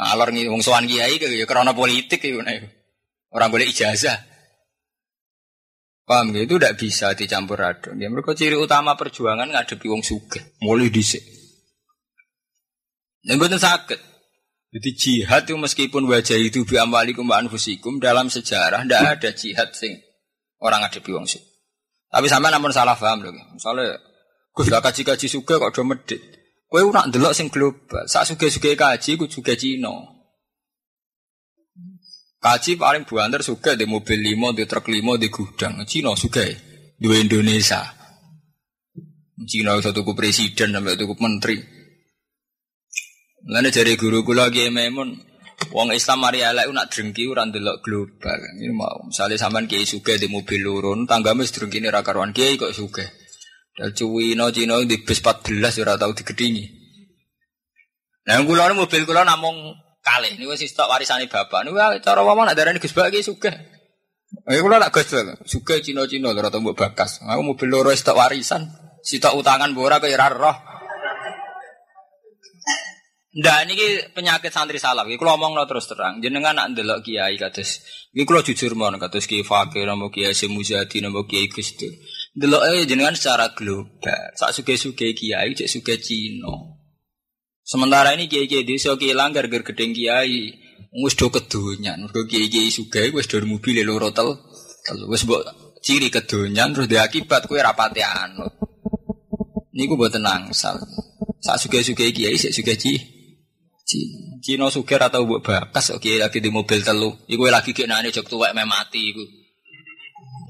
Alor ngi wong sowan kiai ya karena politik iku nek. Orang boleh ijazah. Paham gitu? Itu tidak bisa dicampur aduk. Ya, mereka ciri utama perjuangan ngadepi wong sugih, mulai dhisik. Dan betul sakit. Jadi jihad itu meskipun wajah itu bi amwalikum wa anfusikum dalam sejarah tidak ada jihad sing orang ada di wongsu. Tapi sampai namun salah paham loh. Misalnya Gus gak kaji kaji suka kok do medit. Kue nak delok sing global. Saat suka kaji, gue juga Cina. Kaji paling buantar suka di mobil limo, di truk limo, di gudang. Cina suka di Indonesia. Cina itu tuku presiden sampai tuku menteri. Lalu dari guru kula Kiai Maimun, wong Islam mari elek nak drengki ora ndelok global. Ini mau misalnya sampean Kiai sugih di mobil lurun, tanggamu drengki ra karuan Kiai kok sugih. Dal Cina Cina di bis 14 ora tau digedingi. Nah kula mobil kula namung kalih niku wis stok warisane bapak. Niku cara ngomong nak darani Gus Bak Kiai sugih. Eh kula nak Gus sugih Cina-Cina ora tau mbok bakas. Aku mobil loro stok warisan, sitok utangan mbok ora kaya roh. Ndak niki penyakit santri salaf. Iki kula omongno terus terang. Jenengan nak ndelok kiai kados iki kula jujur mon kados Kiai Fakir napa Kiai Semuzadi napa Kiai. Delok eh jenengan secara global. Sak suge-suge kiai cek suge Cina. Sementara ini kiai-kiai desa kilang gara-gara gedeng kiai. Wis do kedonyan. Mergo kiai-kiai sugih wis do mobil loro tel. Wis mbok ciri kedonyan terus diakibat kowe rapati anut. Niku mboten nangsal. Sak suge-suge kiai sik suge ci. Cina. Cina suge atau mbok bakas kiai lagi di mobil telu. Iku lagi kenane jog tuwek mati iku.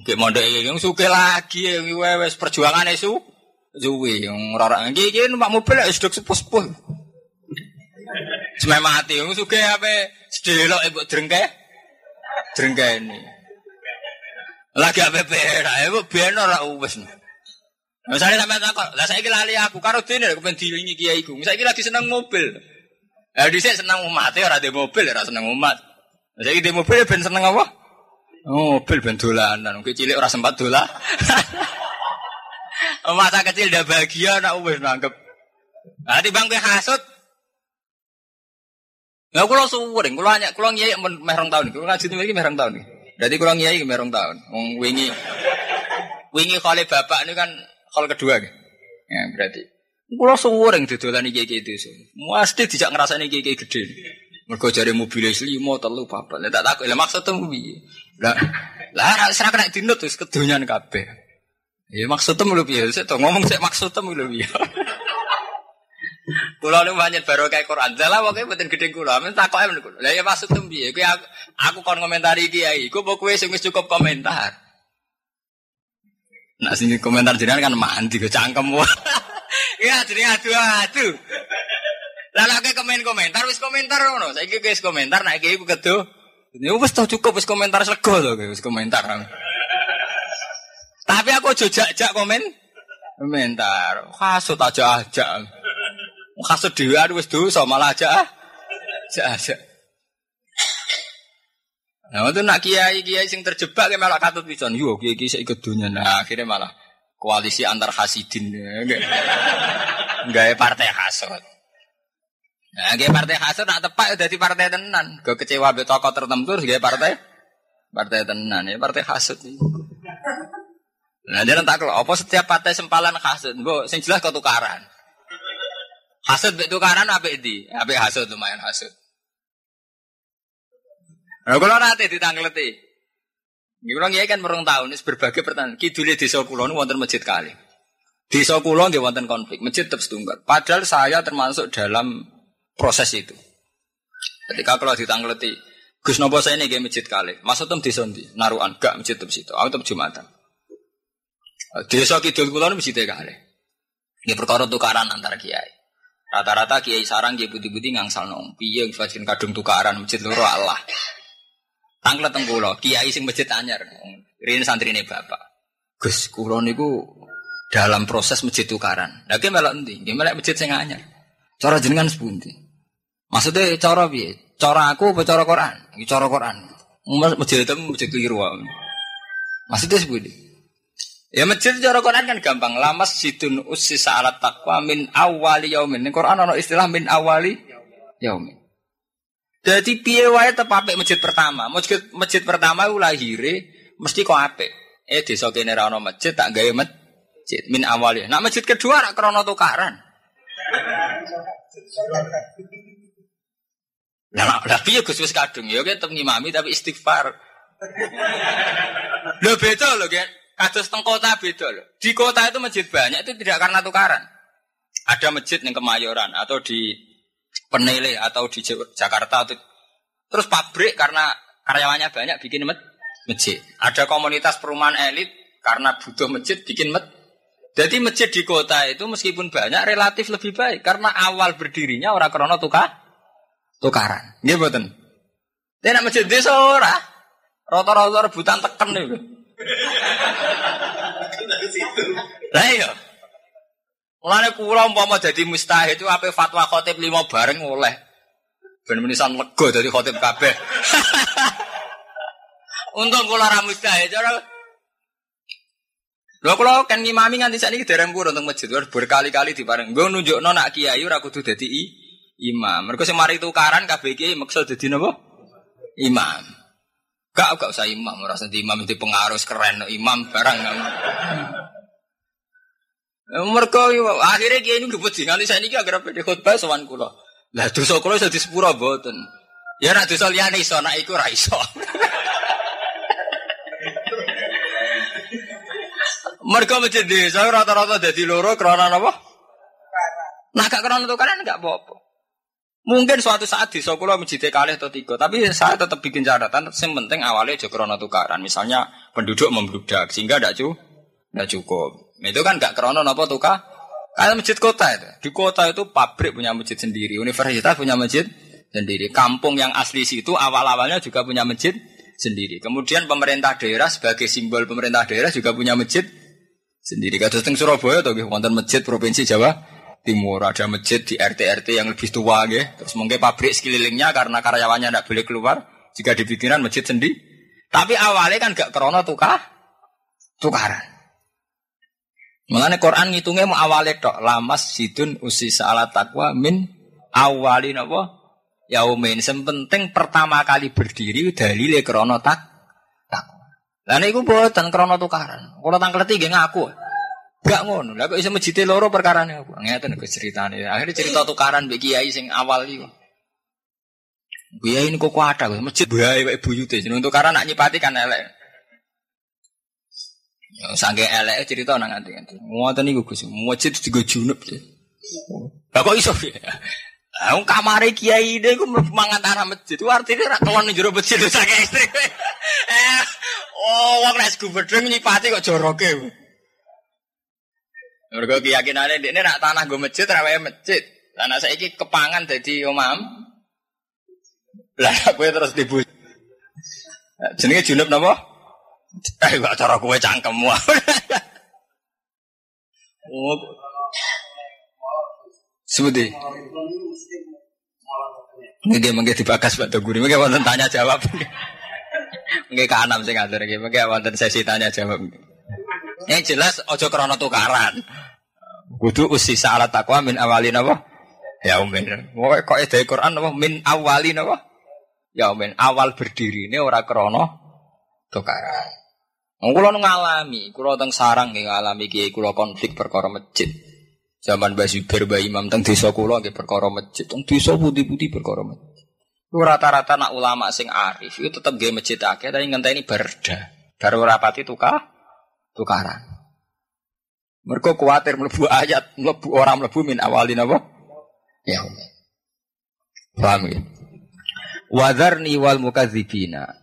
Kayak mondok yang suke lagi yang wes perjuangan itu Zuwi yang orang iki iki numpak mobil ya sudah sepuh-sepuh. Cuma mati yang suke apa sedelok ibu drengke drengke ini. Lagi apa pera ibu biar ora wes. Misalnya sampai takut, lah saya lali aku karo dene aku pengen dilingi kiai iku. Saya lagi seneng mobil. Ya di seneng umat ya ora di mobil ora seneng umat. Saya di mobil ben seneng apa? Mobil ben dolanan. Kowe cilik ora sempat dolan. Masa kecil udah bahagia nak wis nangkep. Nah, bang kowe hasut. Ya kula suwering, kula nyak kula nyai meh rong tahun. Kula ngaji iki meh rong tahun. Berarti kula nyai meh rong tahun. Wong wingi wingi bapak ini kan kali kedua. Ya berarti kula suwering dodolan iki iki itu. Mesti dijak ngrasani iki iki gede. Mergo jare mobil limo telu papat. Lah tak takut, lah maksudnya piye? Lah lah serah kena dinut wis kedonyan kabeh. Ya maksudnya mulu piye? Sik to ngomong sik maksudnya mulu piye. Kula nu banyak baru kayak Quran. Lah pokoke mboten gedhe kula. Men takoke men kula. Lah ya maksudnya piye? Kuwi aku, aku kon komentari kiai. Iku apa kowe sing wis cukup komentar? Nah sini komentar jenengan kan mandi ke cangkem. ya jadi adu-adu. Lah lagi komen komentar wis komentar ngono. Saiki wis komentar nek iki ku kedo. Ini wis tau cukup wis komentar sego to wis komentar. Tapi aku jojak-jak komen komentar. Kasut aja aja. Kasut dhewe wis dosa malah aja. Aja aja. Nah, itu nak kiai kiai sing terjebak ke malah katut pisan. Yo kiai kiai saya dunia. Nah, akhirnya malah koalisi antar hasidin. Enggak partai hasut. Nah, gaya partai hasud nak tepak udah di partai tenan. Gue kecewa be tokoh tertentu gaya partai partai tenan ya partai hasud. Nah, jangan tak kalau apa setiap partai sempalan hasud, gue sing jelas kau tukaran. Hasud be tukaran apa di? Apa hasud lumayan hasud. Nah, kalau nanti ditanggleti. Ini orang kan merong tahun, ini berbagai pertanyaan. Kidulnya desa kulon wonten masjid kali. Desa kulon dia wonten konflik, masjid tetap setunggal. Padahal saya termasuk dalam proses itu. Ketika kalau ditangleti, Gus Nopo saya ini game masjid kali, masuk tem di sondi, naruhan gak masjid tem situ, aku tem jumatan. Desa kidul kulon masjid kali. Ini perkara tukaran antara kiai. Rata-rata kiai sarang kiai budi-budi ngangsal nong, piye yang kadung tukaran masjid loro Allah. Tanglet tengkulo, kiai sing masjid anyar, santri ini bapak. Gus kulon niku dalam proses masjid tukaran. Lagi melak nanti, gimana masjid sing anyar. Cara jenengan sepundi. Maksudnya cara piye? Cara aku apa cara Quran? Iki cara Quran. Masjid itu masjid keliru. Maksudnya seperti Ya masjid cara Quran kan gampang. Lamas situn usis alat takwa min awali yaumin. Ini Quran ada istilah min awali yaumin. Jadi piye wae tepapek masjid pertama. Masjid masjid pertama itu lahire mesti kok apik. Eh desa kene masjid tak gawe masjid min awali. Nah masjid kedua rak krana tukaran. Lah lah piye Gus wis kadung ya tetep ngimami tapi istighfar. Lho beda lho kan. Kados teng kota beda lho. Di kota itu masjid banyak itu tidak karena tukaran. Ada masjid yang Kemayoran atau di Penele atau di Jakarta atau terus pabrik karena karyawannya banyak bikin masjid. Ada komunitas perumahan elit karena butuh masjid bikin masjid. Jadi masjid di kota itu meskipun banyak relatif lebih baik karena awal berdirinya orang krono tukar tukaran. Nggih mboten. Dia nak masjid desa ora. Rata-rata rebutan teken niku. Lah iya. Mulane kula umpama dadi mustahid itu apa fatwa khotib lima bareng oleh. Ben menisan lega dadi khotib kabeh. Untung kula ra mustahid cara Lho kula kan ngimami nganti sakniki dereng purun teng masjid berkali-kali dipareng. Nggo nunjukno nak kiai ora kudu dadi imam. Mereka sing mari tukaran KBG maksud dadi napa? Imam. Gak gak usah imam, ora usah imam itu pengaruh keren imam barang. Mereka akhirnya kiai ini ngebut sih nganti saya ini agar apa khutbah sowan kula. Lah dosa kula iso disepuro mboten. Ya nek dosa liyane iso nek iku ra iso. Mereka masjid desa rata-rata jadi loro karena apa? Nah gak karena tukaran gak apa-apa. Mungkin suatu saat di kula masjid kali atau tiga, tapi saya tetap bikin catatan. Yang penting awalnya aja tukaran. Misalnya penduduk membludak sehingga tidak cukup, tidak cukup. Itu kan gak krono apa tukar. Kayak masjid kota itu. Di kota itu pabrik punya masjid sendiri, universitas punya masjid sendiri. Kampung yang asli situ awal-awalnya juga punya masjid sendiri. Kemudian pemerintah daerah sebagai simbol pemerintah daerah juga punya masjid sendiri. Kados teng Surabaya atau wonten masjid provinsi Jawa Timur ada masjid di RT-RT yang lebih tua nggih. Terus mungkin pabrik sekelilingnya karena karyawannya tidak boleh keluar jika dibikinan masjid sendiri. Tapi awalnya kan gak krono tukar tukaran. Mengenai Quran ngitungnya mau awalnya tok lamas sidun usi ala takwa min awalin apa yaumin. Sepenting pertama kali berdiri dalile krono tak takwa. Lah niku mboten krono tukaran. Kula tangkel tiga ngaku. Gak ngono. Lah kok mejite loro perkarane aku. Ngeten kok ceritane. Akhirnya cerita tukaran mbek kiai sing awal iku. Ini kok kuat masjid bae wae buyute. Jeneng tukaran nak nyipati kan elek. Sangke elek cerita nang nganti nganti. Ngoten niku Gus, masjid digo junub. Lah kok iso ya? Wong kamare kiai ini ku mangan tanah masjid. Itu artinya ra kelon jero masjid saking istri. Eh, oh, wong nek gubedeng nyipati kok joroke. Mergo keyakinane dekne nak tanah go masjid ra wae masjid. Tanah saiki kepangan dadi omam. Lah kowe terus dibu. Jenenge junub napa? Eh gak cara kue cangkemmu. oh. Sebuti. Nggih mengke dibakas Pak Toguri, mengke wonten tanya jawab. Mengke kanam sing ngatur iki, mengke wonten sesi tanya jawab. Yang jelas ojo krana tukaran. Kudu usi alat takwa min awalin apa? Ya umin. Pokoke kok ide Quran apa min awalin apa? Ya umin. Awal berdiri ini ora krana tukaran. Kulo ngalami, kulo teng sarang nggih ngalami kiai kulo konflik perkara masjid. Zaman Mbah Zubair Mbah Imam teng desa kulo nggih perkara masjid, teng desa putih-putih perkara masjid. Rata-rata nak ulama sing arif itu tetep nggih masjid akeh tapi ngenteni berda. Baru rapati tukar tukaran. Mereka kuatir melebu ayat, melebu orang melebu min awalin apa? Ya. Paham ya? Wadharni wal mukadzibina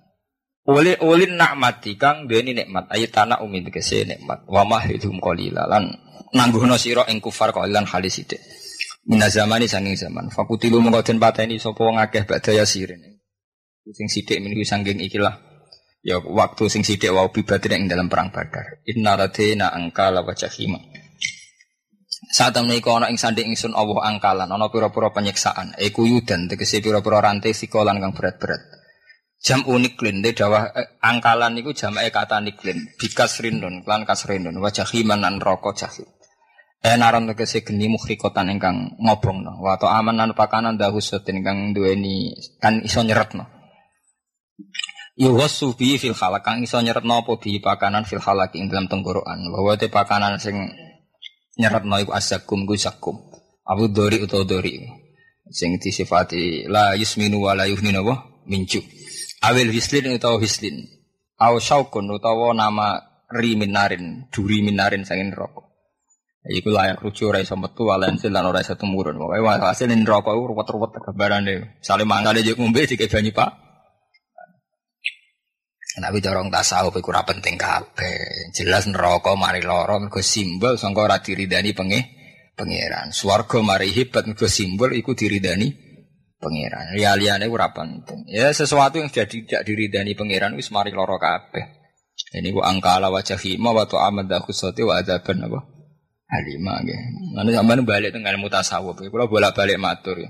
oleh ulin nikmati kang deni nikmat. Ayat tanah umi tegese nikmat. Wa mahidum qalila. Lan nangguhno sira ing kufar qalilan halis sithik. Mina zamani sanging zaman. Fakutilu mengko den pateni sapa wong akeh badaya sirin. Sing sithik meniku sanging ikilah. Ya waktu sing sithik wau bibatin ing dalam perang badar. Inna radina angkala wa jahima. Saat temen iku ana ing sanding ingsun Allah angkalan. Ana pira-pira penyiksaan. E kuyudan tegese pira-pira rantai sikolan kang berat-berat Jam unik lin de dawah eh, angkalan niku e kata niklin bikas rindun klan kasrindun wajah himan nan rokok jahil. Eh naron tegese geni mukhrikotan ingkang ngobongno wa to aman nan pakanan dahusatin ingkang duweni kan iso nyeretno. Yuwasu bi fil halak kang iso nyeretno apa bi pakanan fil halak ing dalam tenggorokan. Bahwa te pakanan sing nyeretno iku asakum ku sakum. Abu dori utawa dori. Sing disifati la yusminu wa la yuhninu wa minjuk. Awil hislin utawa hislin. Aw syaukun utawa nama riminarin, duri minarin sangin rokok. Iku layak rujuk ora iso metu walensil lan ora iso tumurun. Pokoke hasil ning rokok iku ruwet-ruwet gambarane. Sale mangane jek ngombe dike banyu Pak. Tapi dorong tasawuf iku ora penting kabeh. Jelas neraka mari lara mergo simbol sangka ora diridani pengeh pangeran. Swarga mari hebat mergo simbol iku diridani pangeran. Ya liyane ora penting. Ya sesuatu yang sudah tidak diridani pangeran wis mari lara kabeh. Ini ku angkala wajah hima wa amad khusati wa adzaban apa? Halima nggih. Mana sampean balik teng ilmu tasawuf. Kula bolak-balik matur ya.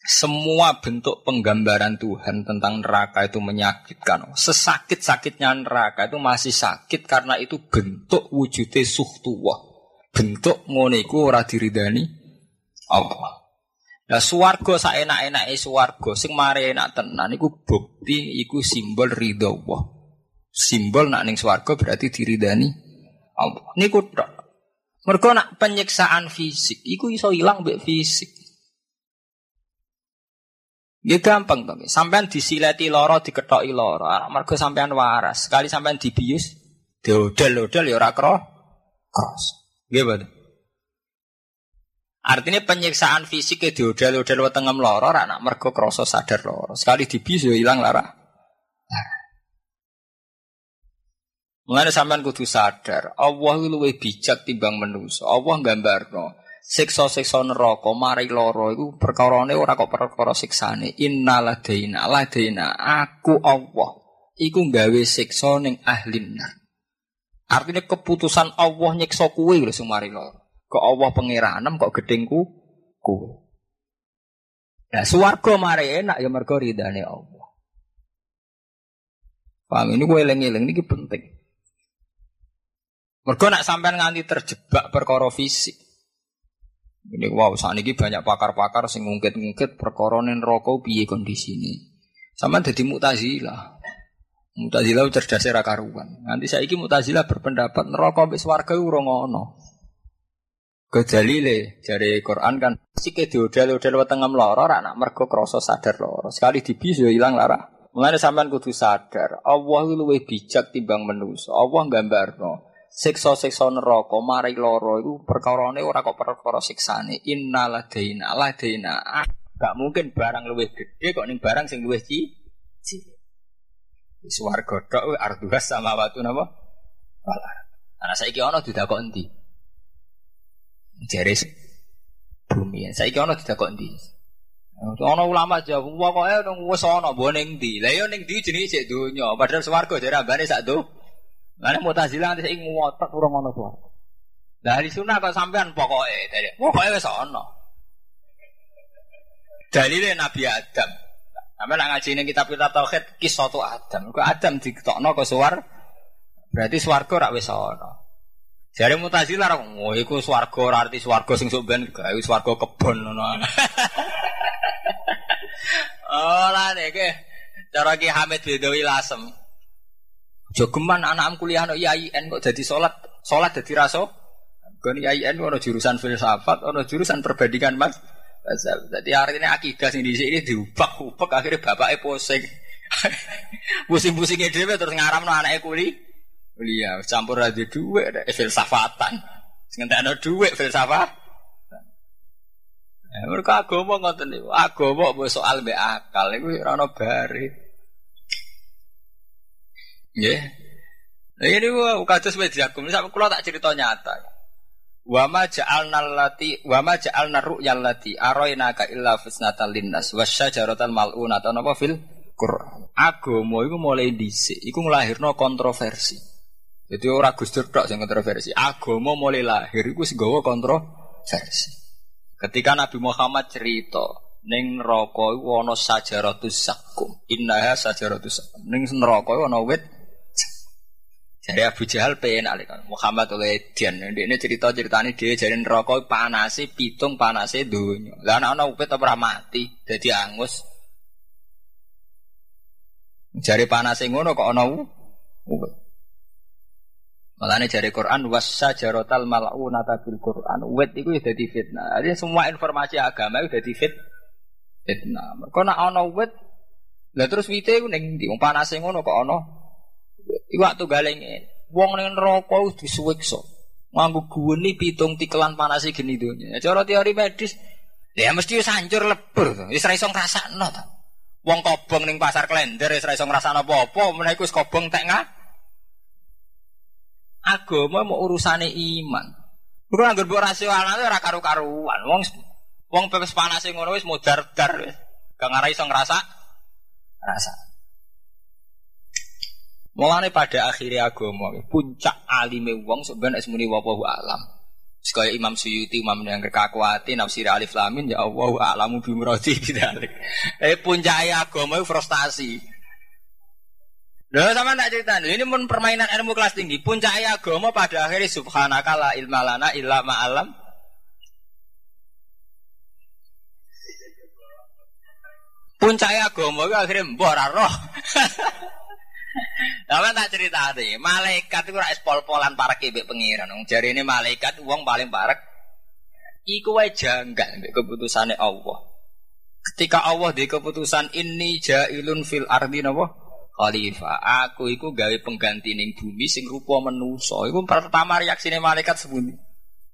Semua bentuk penggambaran Tuhan tentang neraka itu menyakitkan. Sesakit-sakitnya neraka itu masih sakit karena itu bentuk wujudnya suhtuwah. Bentuk ngoniku ora diridani Allah. Lah swarga saenak-enake swarga sing mari enak tenan iku bukti iku simbol ridho Allah. Simbol nak ning swarga berarti diridani Allah. Niku tok. Mergo nak penyiksaan fisik iku iso ilang mbek fisik. Ya gampang to. Sampean disileti loro diketoki loro. Mergo sampean waras. Sekali sampean dibius diodel-odel ya ora cross. Nggih, Pak. Artinya penyiksaan fisik ke diodel-odel wetengem loro ora nak mergo krasa sadar loro. Sekali dibius ya ilang lara. Mulane sampean kudu sadar, Allah itu luwih bijak timbang manusa. Allah gambarno siksa-siksa neraka mari lara iku perkarane ora kok perkara siksane. Innaladaina ladaina aku Allah iku gawe siksa ning ahli nar. Artinya keputusan Allah nyiksa kuwe lho sing mari lara. Kok Allah pangeranem kok gedengku kuwe. Nah, swarga mari enak ya mergo ridane Allah. Paham ini gue eling-eling ini penting. Mergo nak sampean nganti terjebak perkara fisik. Ini wow, saat ini banyak pakar-pakar sing ngungkit-ngungkit perkara neraka piye kondisine. Sama jadi mutazilah. Mutazilah cerdas ra karuan. Nanti saiki mutazilah berpendapat neraka mbek swarga ora ngono. Kedalile dari Quran kan sike diodel-odel wetengem lara ra nak mergo krasa sadar lara. Sekali dibis yo ilang lara. Mulane sampean kudu sadar, Allah luwih bijak timbang manusa. Allah gambarno siksa-siksa neraka mari lara iku perkarane ora kok perkara siksane innaladaina ladaina ah, gak mungkin barang luwih gede kok ning barang sing luwih cilik swarga tok arduhas sama watu napa wala ana saiki ana didakok endi jere bumi saiki ana didakok endi Ana ulama jawab, pokoke wis ana mbok ning ndi. Lah yo ning ndi jenenge sik donya, padahal swarga jare ambane sak do. Lah nek Mu'tazilah nanti sing ngotot urung ono suara. Lah hari sunah kok sampean pokoke dari pokoke wis ana. Dalile Nabi Adam. Sampe nak ngaji ning kitab kitab tauhid kisah tu Adam. Kok Adam ditokno ke suar berarti swarga rak wis ana. Jare Mu'tazilah ra oh iku swarga ora arti swarga sing sok ben gawe swarga kebon ngono. Lah nek cara Ki Hamid Bedawi Lasem. Jogeman anak kuliah no IAIN kok jadi sholat, sholat jadi raso. Kan IAIN ono jurusan filsafat, ono jurusan perbandingan mas. Jadi ini akidah sing di sini diubah-ubah akhirnya bapaknya pusing. Pusing-pusingnya dia terus ngaram no anaknya kuliah. Kuliah campur aja duit, ada filsafatan. Sing ada duit filsafat. Eh, mereka agama ngoten niku. Agama mbok soal mbek akal iku ora ono bare. Ya. Nah ini gua kados wis diakum. Sampe kula tak cerita nyata. Wa ma ja'alna allati wa ma ja'alna ru'yal lati illa fitnatal linnas wasyajaratal mal'unata napa fil Quran. Agama iku mulai dhisik iku nglahirno kontroversi. Jadi ora Gus Dur tok sing kontroversi. Agama mulai lahir iku wis gawa kontroversi. Ketika Nabi Muhammad cerita ning neraka iku ana sajaratus zakum. Innaha sajaratus zakum. Ning neraka ana wit jadi Abu Jahal pengen alih Muhammad oleh Dian. Ini cerita ceritanya dia jadi neraka panasi pitung panasi dunia. Lah anak anak upet apa mati jadi angus. Jari panasi ngono kok ana upet. Malahnya jari Quran wasa jarotal nata bil Quran. Wet itu ya jadi fitnah. Jadi semua informasi agama itu jadi fit fitnah. Mereka nak ana wet. Lah terus wite iku ning ndi panase ngono kok ana Iku waktu galenge wong ning neraka wis disuwiksa. Nganggo guweni pitung tikelan panasi geni donya. Cara teori medis ya mesti hancur lebur. Wis ra iso ngrasakno to. Wong kobong ning pasar klender wis ra iso ngrasakno apa-apa, menawa iku wis kobong ngah. Agama mau urusane iman. Kuwi anggere mbok rasional ora karu-karuan. Wong wong pepes panase ngono wis modar-dar wis. Gak ngarai iso ngrasa rasa. Mulane pada akhirnya agama puncak alime wong sebenarnya esmuni wawahu alam. Sekaya Imam Suyuti, Imam yang kekakuati, nafsir alif lamin, ya Allah alamu bimroti bidalik. Eh puncak agama frustasi. Loh sama nak cerita ini pun permainan ilmu kelas tinggi. Puncak agama pada akhirnya subhanaka la ilma lana illa ma'alam. Puncak agama itu akhirnya mbok roh. Sama tak cerita deh, malaikat itu rais pol-polan para kebek pengiran. Jari ini malaikat uang paling parek. Iku wae janggal keputusannya Allah. Ketika Allah di keputusan ini jailun fil ardi napa? Khalifah. Aku iku gawe pengganti ning bumi sing rupa menusa. Iku pertama reaksine malaikat sebundi.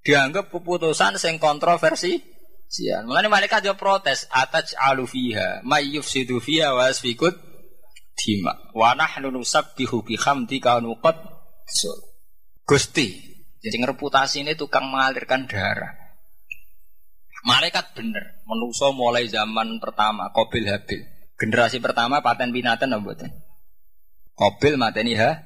Dianggap keputusan sing kontroversi. Sian. Mulane malaikat yo protes, ataj alu fiha, may yufsidu fiha wa asfikut dima. Wa nahnu nusabbihu bihamdika nuqad Gusti, jadi reputasi ini tukang mengalirkan darah. Malaikat bener, menuso mulai zaman pertama, Kobil Habil. Generasi pertama paten binatan apa? Kobil mateni ha?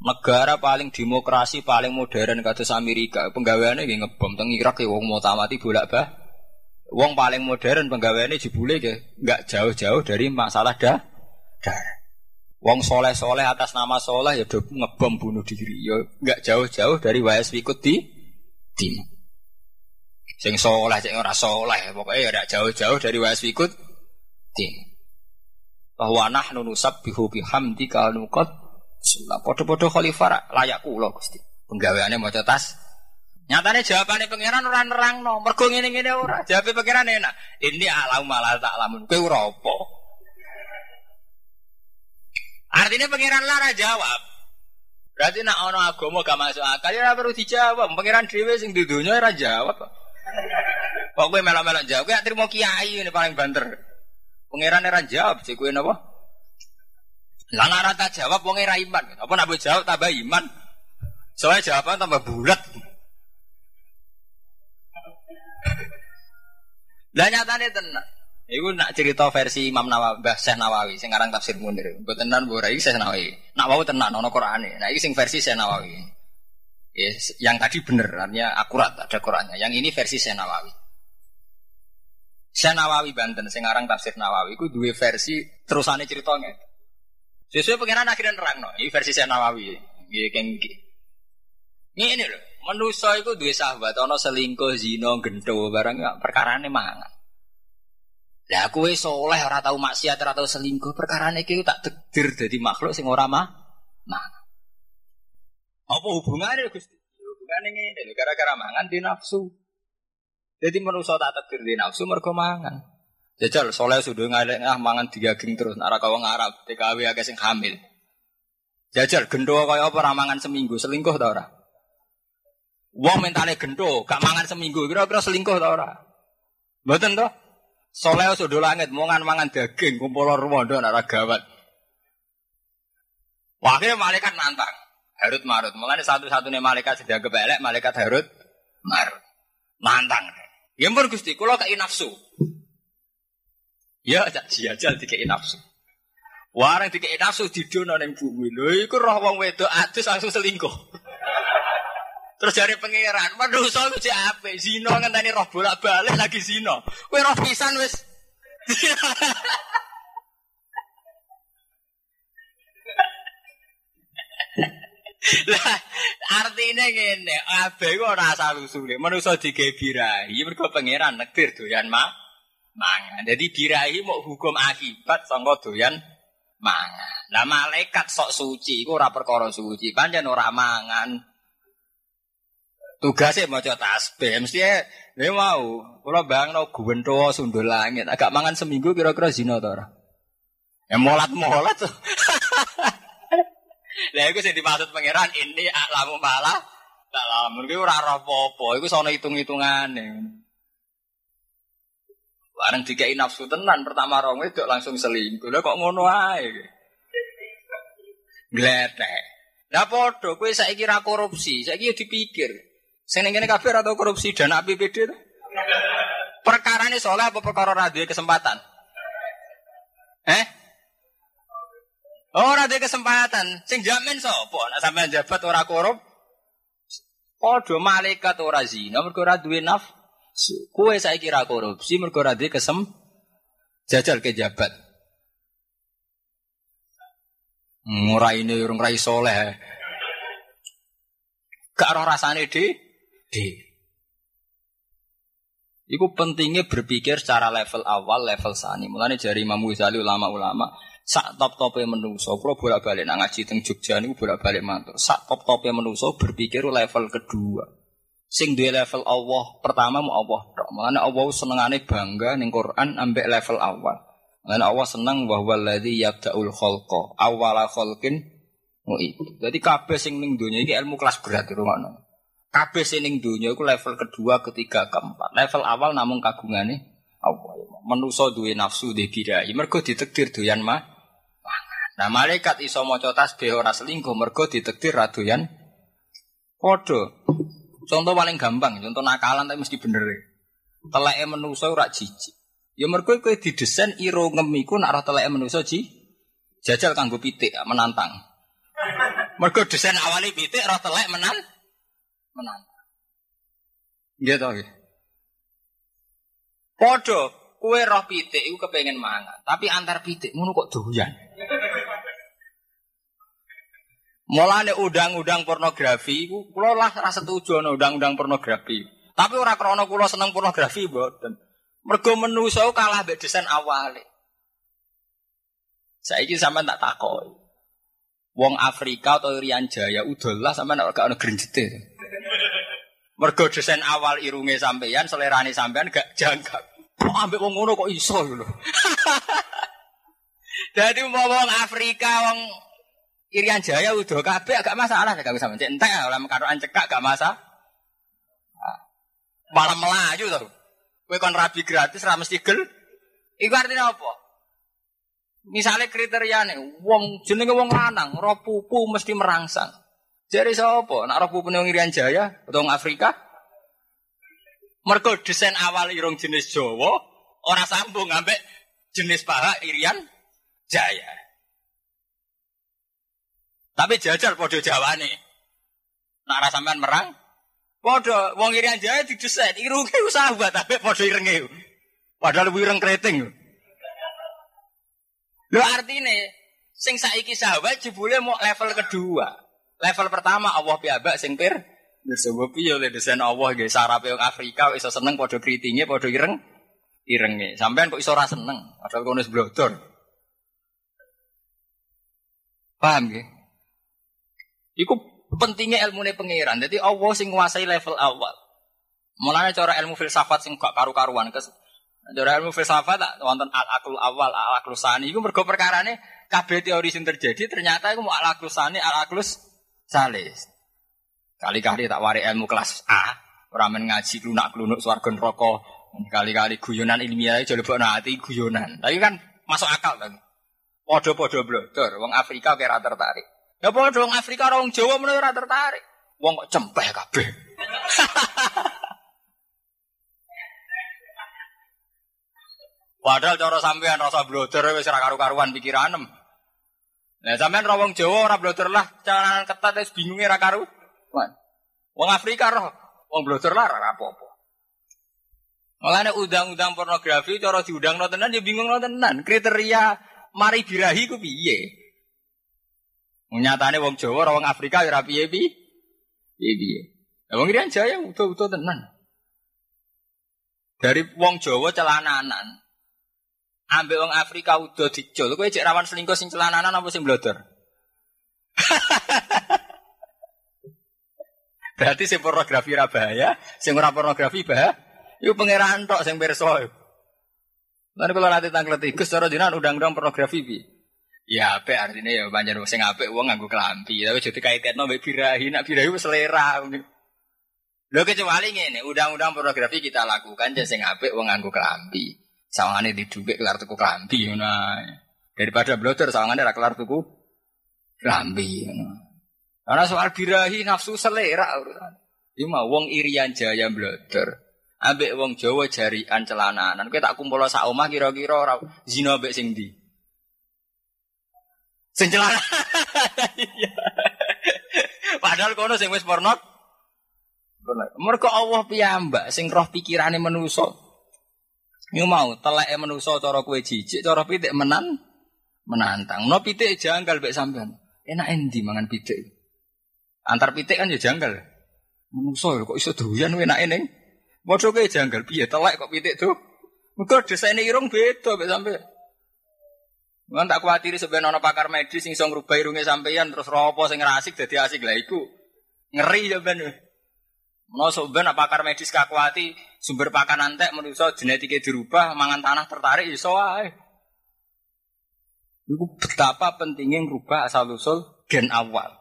Negara paling demokrasi, paling modern kados Amerika, penggaweane nggih ngebom teng Irak ya wong mau tamati bolak bah. Wong paling modern penggaweane jebule nggih enggak jauh-jauh dari masalah dah. Dah. Wong soleh-soleh atas nama soleh ya do ngebom bunuh diri. Ya enggak jauh-jauh dari wayas ikut di tim. Sing soleh, sing ora soleh, pokoknya ya tidak jauh-jauh dari wayas ikut tim. Bahwa nahnu nusabbihu bihamdika nuqad sulah podo-podo khalifah layak kula Gusti. Penggaweane maca tas. Nyatane jawabane pangeran ora nerangno. Mergo ngene-ngene ora. Jawabe pangeran enak. Ini alam malah tak lamun. Kowe ora. Artinya pangeran lara jawab. Berarti nak ono agama gak masuk akal ya perlu dijawab. Pangeran dhewe sing di dunya ora jawab. Kok gue melok-melok jawab, gue terima kiai ini paling banter. Pangeran era jawab, sih gue napa? Lah rata jawab wong iman. Apa nak jawab tambah iman? Soalnya jawaban tambah bulat. Lah nyatane tenan. Iku nak cerita versi Imam Nawawi, Mbah Syekh Nawawi sing aran tafsir Munir. Mbok tenan ora iki Syekh Nawawi. Nak wau tenan ana Qur'ane. Nah iki sing versi Syekh Nawawi. Yes, yang tadi benar, artinya akurat ada Qurannya. Yang ini versi Syekh Nawawi. Syekh Nawawi Banten, sekarang tafsir Nawawi, itu dua versi terusannya ceritanya. Sesuai pengiran akhirnya nerang, no. ini versi Syekh Nawawi. Ini kengki. Ini ini loh, manusia itu dua sahabat, ono selingkuh, zino, gento, barang ya, perkara ini mangan. Lah aku soleh ora tau maksiat ora tau selingkuh perkara iki tak tegdir dadi makhluk sing ora mah mangan. Apa hubungannya Gusti? Ya, hubungannya ini gara-gara mangan di nafsu. Jadi manusia tak takdir di nafsu mergo mangan. Jajal soleh sudah ngalek ah mangan digaging terus nara kau ngarap TKW agak sing hamil. Jajal gendo kaya apa ramangan seminggu selingkuh tau ora? Wong mentale gendo gak mangan seminggu kira-kira selingkuh tau ora? Mboten toh? Soleh sudah langit mangan mangan daging kumpul rumondo nara gawat. Wakil malaikat nantang. Harut marut. Mulane satu-satunya malaikat sudah kebelek malaikat Harut marut. Nantang. Ya mpun Gusti, kula kei nafsu. Ya cak jajal dikei nafsu. Warang dikei nafsu didono ning bumi. Lho iku roh wong wedok adus langsung selingkuh. Terus dari pangeran, manusa iku cek apik, zina ngenteni roh bolak-balik lagi zina. Kowe roh pisan wis. Lah artine ngene, kabeh iku ora asal usule. Manusa digawe birahi pangeran nektir doyan ma mangan. Jadi birahi mau hukum akibat sangka doyan mangan. Lah malaikat sok suci iku ora perkara suci, pancen ora mangan. Tugasnya maca tasbih, mesti ya mau. Kula bangno guwentho sundul langit, agak mangan seminggu kira-kira zina? Ya molat-molat. Lah iku sing dimaksud pangeran ini alamu malah tak lamun kuwi ora apa-apa, iku sono hitung-hitungane. Bareng dikai nafsu tenan pertama rong itu langsung selingkuh. Lah kok ngono ae. Gletek. Lah padha kowe saiki ra korupsi, saiki dipikir. Sing ning kene kabeh atau korupsi dana APBD to? Perkara ini soalnya apa perkara ra kesempatan? Eh? Ora ada kesempatan. Sing jamin sapa? Nek sampean jabat ora korup. Padha malaikat ora zina mergo ora duwe naf. Kowe saiki ra korupsi mergo ora duwe kesem jajal ke jabat. Ora ini urung rai soleh. Gak ora rasane di di. Iku pentingnya berpikir secara level awal, level sani. Mulane jari Imam Ghazali ulama-ulama sak top-tope menungso, kula bolak-balik nang ngaji teng Jogja niku bolak-balik matur. Sak top-tope menungso berpikir level kedua. Sing duwe level Allah pertama mau Allah tok. Mulane Allah senengane bangga ning Quran ambek level awal. Mulane Allah seneng wa huwallazi yabda'ul khalqa awwala khalqin mu'id. Jadi kabeh sing ning donya iki ilmu kelas berat rumahno. Kabeh sing ning donya iku level kedua, ketiga, keempat. Level awal namung kagungane Allah. Menusa duwe nafsu dhe birahi mergo ditakdir doyan mah Nah malaikat iso maca tasbih ora selingkuh mergo ditakdir radoyan padha. Contoh paling gampang, contoh nakalan tapi mesti bener. Teleke menungso ora jijik. Ya mergo kowe didesain irungem iku nak ora teleke menungso ji jajal kanggo pitik menantang. Mergo desain awali pitik ora telek menan menantang. Iya toh. Padha kowe roh pitik iku kepengen mangan, tapi antar pitik ngono kok doyan. Mulane undang-undang pornografi iku kula lah ra setuju ana undang-undang pornografi. Tapi ora krana kula seneng pornografi mboten. Mergo menungso kalah mbek desain awale. Saiki sampean tak takoki. Wong Afrika atau Irian Jaya udolah sampean ora gak ono grenjete. Mergo desain awal irunge sampeyan, selerane sampean gak jangkak. Kok ambek wong ngono kok iso lho. Mau wong Afrika, wong Irian Jaya udah kabeh agak masalah gak bisa mencet entek oleh karo cekak gak masalah. Malah melaju tuh. Kowe kon rabi gratis ra mesti gel. Iku artinya apa? Misalnya kriteriane wong jenenge wong lanang, roh pupu mesti merangsang. Jadi sapa? Nak roh pupu wong Irian Jaya atau Afrika? Mergo desain awal irung jenis Jawa ora sambung ambek jenis paha Irian Jaya. Tapi jajal podo jawane. Nak rasa sampean merang, podo wong irian didesain, irunge usaha buat tapi podo irenge. Padahal lebih ireng keriting. Lo artinya, sing saiki sahabat jebule mau level kedua. Level pertama Allah piabak sing pir sebab oleh desain Allah nggih sarape wong Afrika iso seneng padha kritinge padha ireng irenge. Sampean kok iso ora seneng padahal kono wis blodor. Paham nggih? Iku pentingnya ilmu nih pangeran. Jadi Allah sing nguasai level awal. Mulanya cara ilmu filsafat sing gak karu-karuan. Cara ilmu filsafat tak wonten al akul awal, al aklus sani. Iku mergo perkarane kabeh teori sing terjadi ternyata iku al aklus sani, al aklus salis. Kali-kali tak wari ilmu kelas A, ramen ngaji lunak lunuk swarga neraka. Kali-kali guyonan ilmiah jadi lebokno ati guyonan. Tapi kan masuk akal kan. Podo-podo blodor, wong Afrika kira tertarik. Ya padha wong Afrika orang Jawa menurut ora tertarik. Wong kok cempeh kabeh. Padahal cara sampean rasa bloder wis ora karu-karuan pikiranem. Nah sampean ra wong Jawa ora bloder lah, calanan ketat wis bingunge ra karu. Wong Afrika roh, wong bloder lah ora apa-apa. Mulane undang-undang pornografi cara diundang tenan ya bingung tenan. Kriteria mari birahi ku piye? Nyatane wong Jawa wong Afrika ya ora piye piye. Piye Ya wong Irian Jaya utuh-utuh tenan. Dari wong Jawa celananan. Ambek wong Afrika udah dicul. Kowe cek rawan selingkuh sing celananan apa sing blodor? Berarti sing pornografi ora bahaya, sing ora pornografi bahaya. Iku pangeran tok sing pirsa. Lan kalau nanti tanglet Gus cara jenengan undang-undang pornografi piye? Ya apik artinya ya banyak sing apik wong nganggo kelampi. Tapi jadi kaitetno mbek birahi, nak birahi wis selera. Lho kecuali ngene, undang-undang pornografi kita lakukan jadi sing apik wong nganggo kelampi. Sawangane didubik kelar tuku kelampi ngono. Daripada blotor sawangane ra kelar tuku kelampi ngono. Karena soal birahi nafsu selera urusan. Iki mah wong Irian Jaya blotor. Ambek wong Jawa jarian celananan. Kowe tak kumpul sak omah kira-kira zina ambek sing ndi? Sing celana. Padahal kono sing wis porno. Mergo Allah piyambak sing roh pikirane manusa. Yo mau teleke manusa cara kowe jijik, cara pitik menan menantang. No pitik janggal mek sampean. Enak endi mangan pitik? Antar pitik kan ya janggal. Manusa kok iso doyan enak ning. Padha kowe janggal piye telek kok pitik tuh? Mergo desaine irung beda mek sampean. Mun tak kuatiri sebenarnya pakar medis sing iso ngrubah irunge sampeyan terus ropo sing rasik dadi asik lah iku. Ngeri ya ben. Mau sebenarnya pakar medis kakuati sumber pakan antek manusia genetiknya dirubah mangan tanah tertarik iso wae. Iku betapa pentingnya ngerubah asal usul gen awal.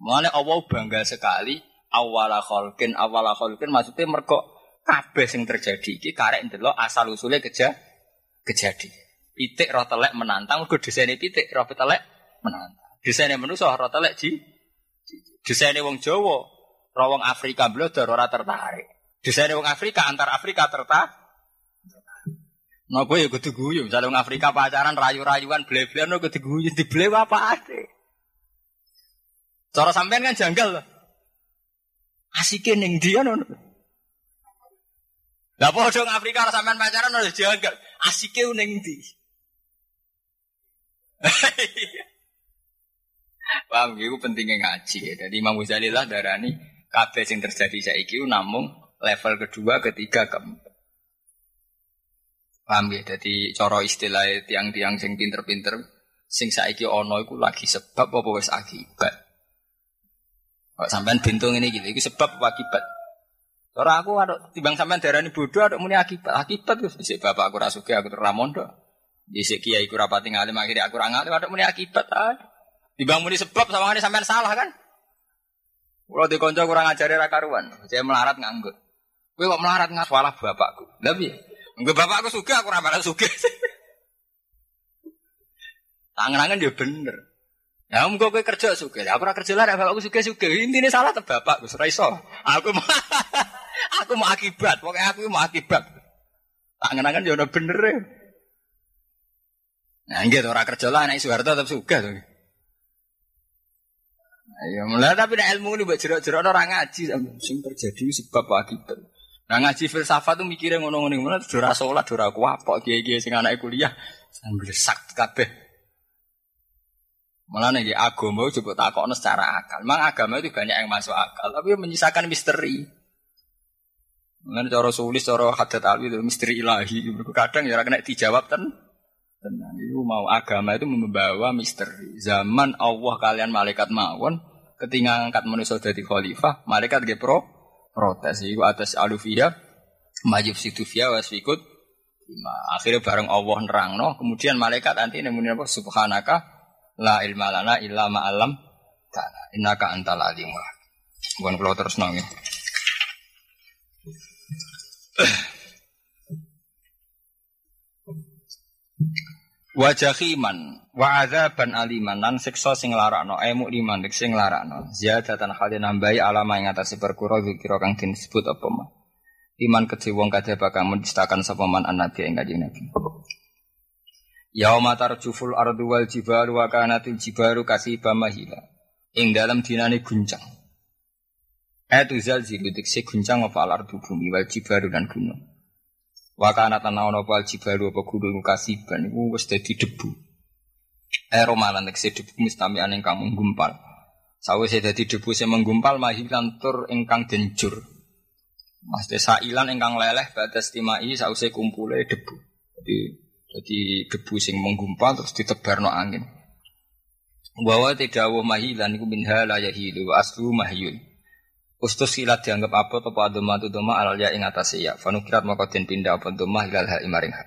Mulane Allah bangga sekali awala kholkin awala kholkin maksudnya merkok kabeh sing terjadi iki karek ndelok asal usulnya keja kejadi. Pitik roh telek menantang, mergo desainnya pitik roh telek menantang. Desainnya manusia roh telek ji. Desainnya wong Jawa, roh wong Afrika blodor ora tertarik. Desainnya wong Afrika antar Afrika tertarik. Napa ya kudu guyu, misale wong Afrika pacaran rayu-rayuan ble-blean kudu guyu dible apa ade. Cara sampean kan janggal loh. Asike ning dia ngono. Lah padha Afrika sampean pacaran ora janggal. Asike ning ndi? Paham itu pentingnya ngaji ya. Jadi Imam Ghazali lah darani kabeh yang terjadi saiki namung level kedua, ketiga, keempat. Paham ya? Jadi coro istilah tiang-tiang sing pinter-pinter sing saiki ono iku lagi sebab apa wis akibat. Kok sampean bintung ini gitu, itu sebab apa akibat? Cara aku ada timbang sampean darani bodoh ada muni akibat. Akibat wis bapak aku rasuke aku teramondo. Di kiai ku rapati ngalim akhirnya aku ora ngalim ada muni akibat ah. Muni sebab sama ini sampean salah kan? Kalau di konco kurang ajari ra karuan, saya melarat nganggur. Kowe kok melarat nggak salah bapakku. Piye? Engko bapakku suka aku ora malah suka. Tangan-tangan dia bener. Ya om gue kerja suka, aku ora kerja lah, bapakku suka suka. Intinya salah tuh bapak, gue iso. Aku mau, aku mau akibat, pokoknya aku mau akibat. Tangan-tangan dia udah bener ya. Nah, gitu orang kerja lah anak Soeharto tetap suka tuh. Ayo, mulai tapi nek ilmu ini buat jerok-jerok orang ngaji, sing terjadi sebab akibat. Nah ngaji filsafat tuh mikirnya ngono-ngono ngono, dora sholat, dora kuapok, kiai-kiai sing anak kuliah, sambil sak kabeh. Malah nih agama coba takokno secara akal. Memang agama itu banyak yang masuk akal, tapi menyisakan misteri. Mengenai cara sulis, cara hadat alwi itu misteri ilahi. Kadang ya kena dijawab kan. Tenang, itu mau agama itu membawa misteri. Zaman Allah kalian malaikat mawon, ketika angkat manusia jadi khalifah, malaikat ge pro protes. Itu atas alufiyah, majib situfiyah wasfikut. Akhirnya bareng Allah nerangno, kemudian malaikat nanti nemuin apa? Subhanaka la ilma lana illa ma'alam ta'ala. Innaka antal alim. Bukan kalau terus nangis. Wajahiman wa adzaban aliman lan siksa sing larakno emu liman sing larakno ziyadatan hale nambahi alama ing atase perkara zikira kang disebut apa mah iman kedhe wong kadhe bakal mendistakan sapa man annabi ing kanjeng nabi. Yauma tarjuful ardu wal jibalu wa kanatil jibaru kasiba mahila. Ing dalam dinane guncang. Etu zalzilu dikse guncang apa al ardu bumi wal jibaru dan gunung Wakana tanah ono pal jibalu apa gunung kasiban iku wis dadi debu. Ero malan nek debu mustami ane kang menggumpal. Sawise dadi debu sing menggumpal mahilan tur ingkang denjur. Mas desa ilan ingkang leleh batas timai sause kumpule debu. Jadi jadi debu sing menggumpal terus ditebarno angin. Bahwa tidak wa mahilan iku minha wa aslu mahyun. Ustus silat dianggap apa atau doma tu doma alal ya ing atas ya. Fanukirat maka den pindah apa doma hilal ha imaring ha.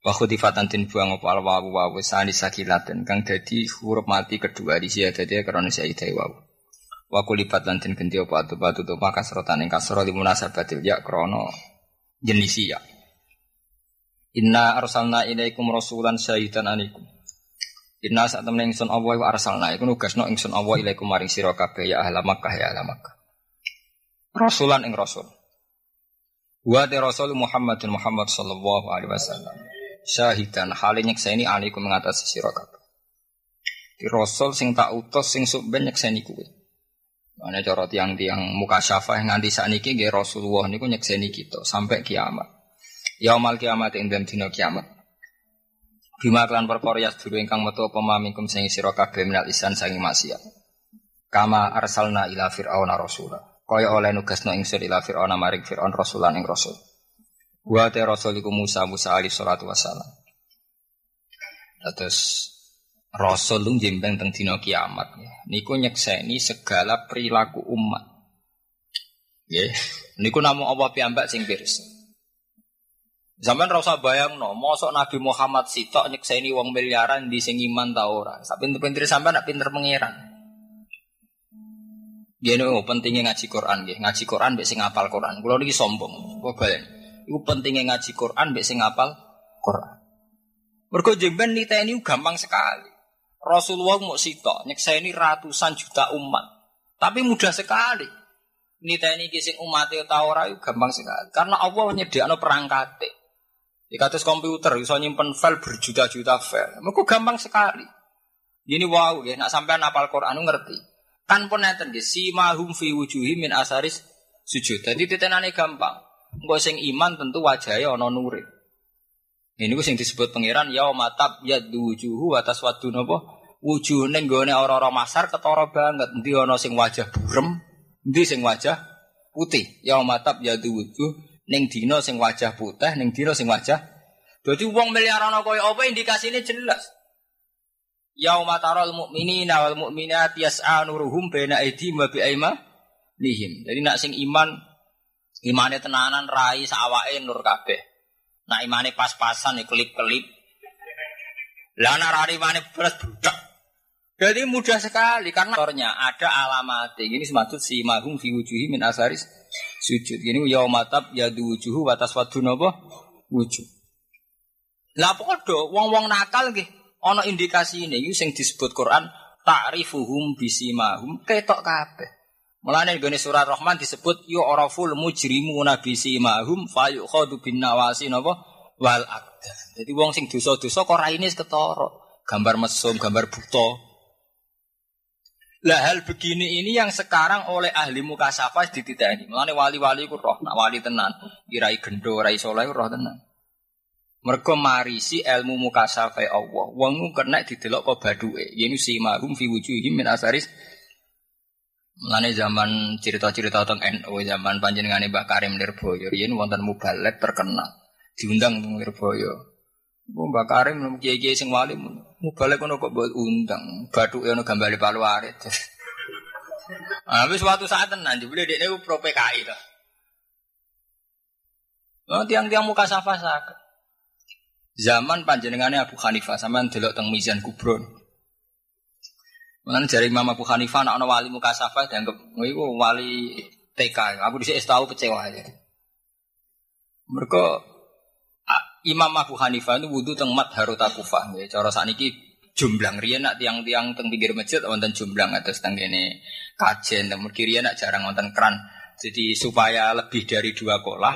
Wa khudifatan tin buang apa al wawu sani sakilaten kang dadi huruf mati kedua di sia dadi krana saidai wawu. Wa kulibat lan den ganti apa atu batu doma kasrotan ing munasabatil ya krana jenis ya. Inna arsalna ilaikum rasulan syahidan anikum. Inna saat temen ingsun Allah arsalna iku nugasno ingsun Allah ilaikum maring sira kabeh ya ya Makkah. Rasulan ing Rasul. Wa de Rasul Muhammadin Muhammad sallallahu alaihi wasallam. Syahidan hale nyekseni alaikum mengatasi sira kabeh. Di Rasul sing tak utus sing sok ben nyekseni kuwe. Mana cara tiang-tiang muka syafah nganti sakniki nggih Rasulullah niku nyekseni kita sampai kiamat. Yaumal kiamat ing dina kiamat. Bima klan perkara yas dulu ingkang metu apa mamingkum sing sira kabeh minal isan sangi maksiat. Kama arsalna ila fir'auna rasulah kaya oleh nugasno ingsun ila Fir'aun maring Fir'aun rasulan ing rasul. Wa te rasul iku Musa Musa alaihi salatu wasalam. Terus Rasul lu jembeng teng dina kiamat. Niku nyekseni segala perilaku umat. Nggih. Niku namung Allah piyambak sing pirsa. Zaman rasa bayang no, mosok Nabi Muhammad sitok nyekseni wong miliaran di sing iman ta ora. Sak pinter-pinter sampean nak pinter pangeran. Dia nih pentingnya ngaji Quran nggih. Ngaji Quran mbek sing ngapal Quran. Kulo niki sombong. Kok balen. Iku pentingnya ngaji Quran mbek sing ngapal Quran. Mergo jemben niteni gampang sekali. Rasulullah mau sitok nyekseni ratusan juta umat. Tapi mudah sekali. Niteni kising umat itu tahu rayu gampang sekali. Karena Allah nyediakno perangkat. Di atas komputer bisa nyimpen file berjuta-juta file. Mereka gampang sekali. Ini wow ya, nak sampai napal Quran ngerti. Kan pun nenten nggih, si mahum fi wujuhi min asaris sujud. Jadi titenane gampang. Engko sing iman tentu wajahnya ana nure. Ini sing disebut pangeran ya matab ya wujuhu atas wadu nopo wujuh neng gue orang-orang masar ketara banget. Nanti ono sing wajah burem, nanti sing wajah putih. Ya matab ya wujuh neng dino sing wajah putih, neng dino sing wajah. Jadi uang miliaran koyo apa indikasinya jelas. Yauma taral mu'minina wal mu'minat yas'a nuruhum baina aydihim wa bi'aima lihim. Jadi nak sing iman imane tenanan rai sawake nur kabeh. Nah imane pas-pasan ya kelip-kelip. Lah nak rari imane beres budak. Jadi mudah sekali karena orangnya ada alamat. Ini semaksud si mahum fi wujuhi min asaris sujud. Ini yaumatab yadu wujuhu watas wadu napa wujud. Lah podo wong-wong nakal nggih ana indikasi ini sing disebut Quran ta'rifuhum bisimahum ketok kabeh. Mulane gone surat Rahman disebut yu oraful mujrimuna bisimahum fayukhadu bin nawasi napa wal aqdan. Jadi wong sing dosa-dosa kok raine ketara, gambar mesum, gambar buta. Lah hal begini ini yang sekarang oleh ahli mukasafah dititeni. Mulane wali-wali ku roh, nak wali tenan, irai gendo, rai soleh roh tenan. Mergo marisi ilmu mukasafah Allah. Wong kena didelok kok baduke. Si mahum fi wujuhihim min asaris Mulane zaman cerita-cerita tentang NU zaman panjenengane Mbak Karim Nirboyo yen wonten mubalek terkenal diundang Nirboyo. Mbak Karim kiai-kiai sing wali mubalek kono kok buat undang, bathuke ono gambare palu arit. Wis suatu saat tenan jebule dekne pro PKI to. Oh, tiang-tiang muka safa sakit. Zaman panjenengannya Abu Hanifah sampean delok teng Mizan Kubron. Mulane jari Imam Abu Hanifah anak wali mukasafah dianggap iku wali TK. Aku dhisik tahu kecewa aja. Mereka Imam Abu Hanifah itu wudhu teng mat Haruta Kufah. Ya, cara sakniki jumblang riyen nak tiang-tiang teng pinggir masjid wonten jumblang atas teng kene kajen teng kiri nak jarang wonten keran. Jadi supaya lebih dari dua kolah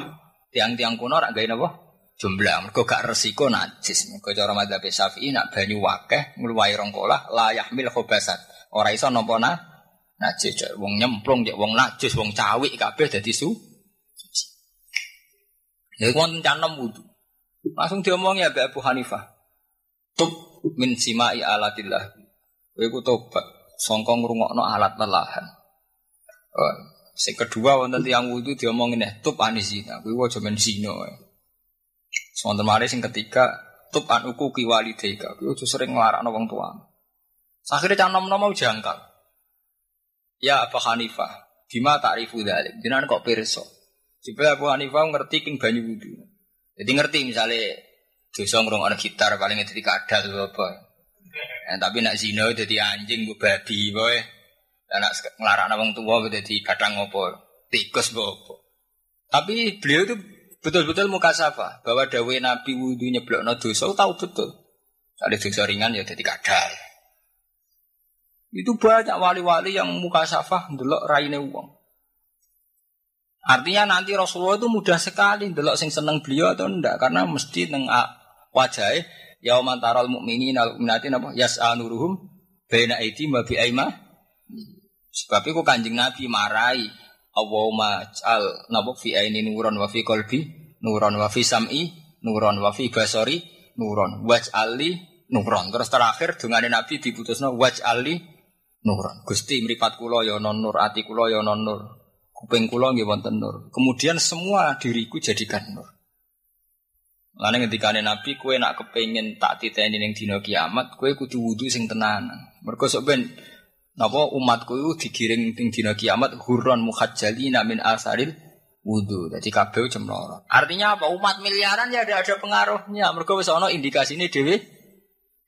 tiang-tiang kuno rak gawe napa? Jumblang. Mergo gak resiko najis. Mergo cara madzhab Syafi'i nak banyu wakeh ngluwahi rong kolah la yahmil khobasat. Ora iso nampa na najis. Wong nyemplung cek wong najis, wong cawik kabeh dadi su. Ya wonten canem wudu. Langsung diomongi ya Abu Hanifah. Tub min simai alatillah. Kowe ku tobat alat lelahan. Oh, sing kedua wonten tiyang wudu diomongin ya tub anisina. Kowe aja men zina. Sonten mari sing ketiga tub an uku ki walidayka. Aja sering nglarakno wong tua. Akhirnya cang nom mau. Ya Abu Hanifah, bima ta'rifu dzalik? Jenengan kok pirsa? Jebul Abu Hanifah ngerti king banyu wudu. Jadi ngerti misalnya dosa ngrungokno gitar paling dadi kadal apa. Ya, tapi nak zina dadi anjing bu babi boy. Dan nak nglarakno wong tua dadi kadang ngopo? Tikus bopo. Tapi beliau itu betul-betul muka safa bahwa dawe Nabi wudhu nyeblokno dosa tahu betul. Ada dosa ringan ya jadi kadal. Itu banyak wali-wali yang muka safah ndelok raine wong. Artinya nanti Rasulullah itu mudah sekali ndelok sing seneng beliau atau enggak karena mesti neng wajah yauman taral mukminin al mu'minatin apa yas'anuruhum baina aidi wa bi aima. Sebab itu kanjeng Nabi marai Allahumma al napa fi aini nuron wa fi qalbi nuron wa fi sam'i nuron wa fi basari nuron waj'ali nuron. Terus terakhir dengan Nabi diputusno waj'ali nuron. Gusti mripat kula ya non nur, ati kula ya non nur. Kuping kula nggih wonten nur. Kemudian semua diriku jadikan nur. Lalu ketika Nabi, kue nak kepengen tak titeni ning dino kiamat, kue kudu wudhu sing tenanan. Mereka sok ben, napa umatku itu digiring ning dino kiamat hurron muhajjalina min asaril wudhu. Jadi kabeh cemloro. Artinya apa? Umat miliaran ya ada ada pengaruhnya. Mereka wis ana indikasine dhewe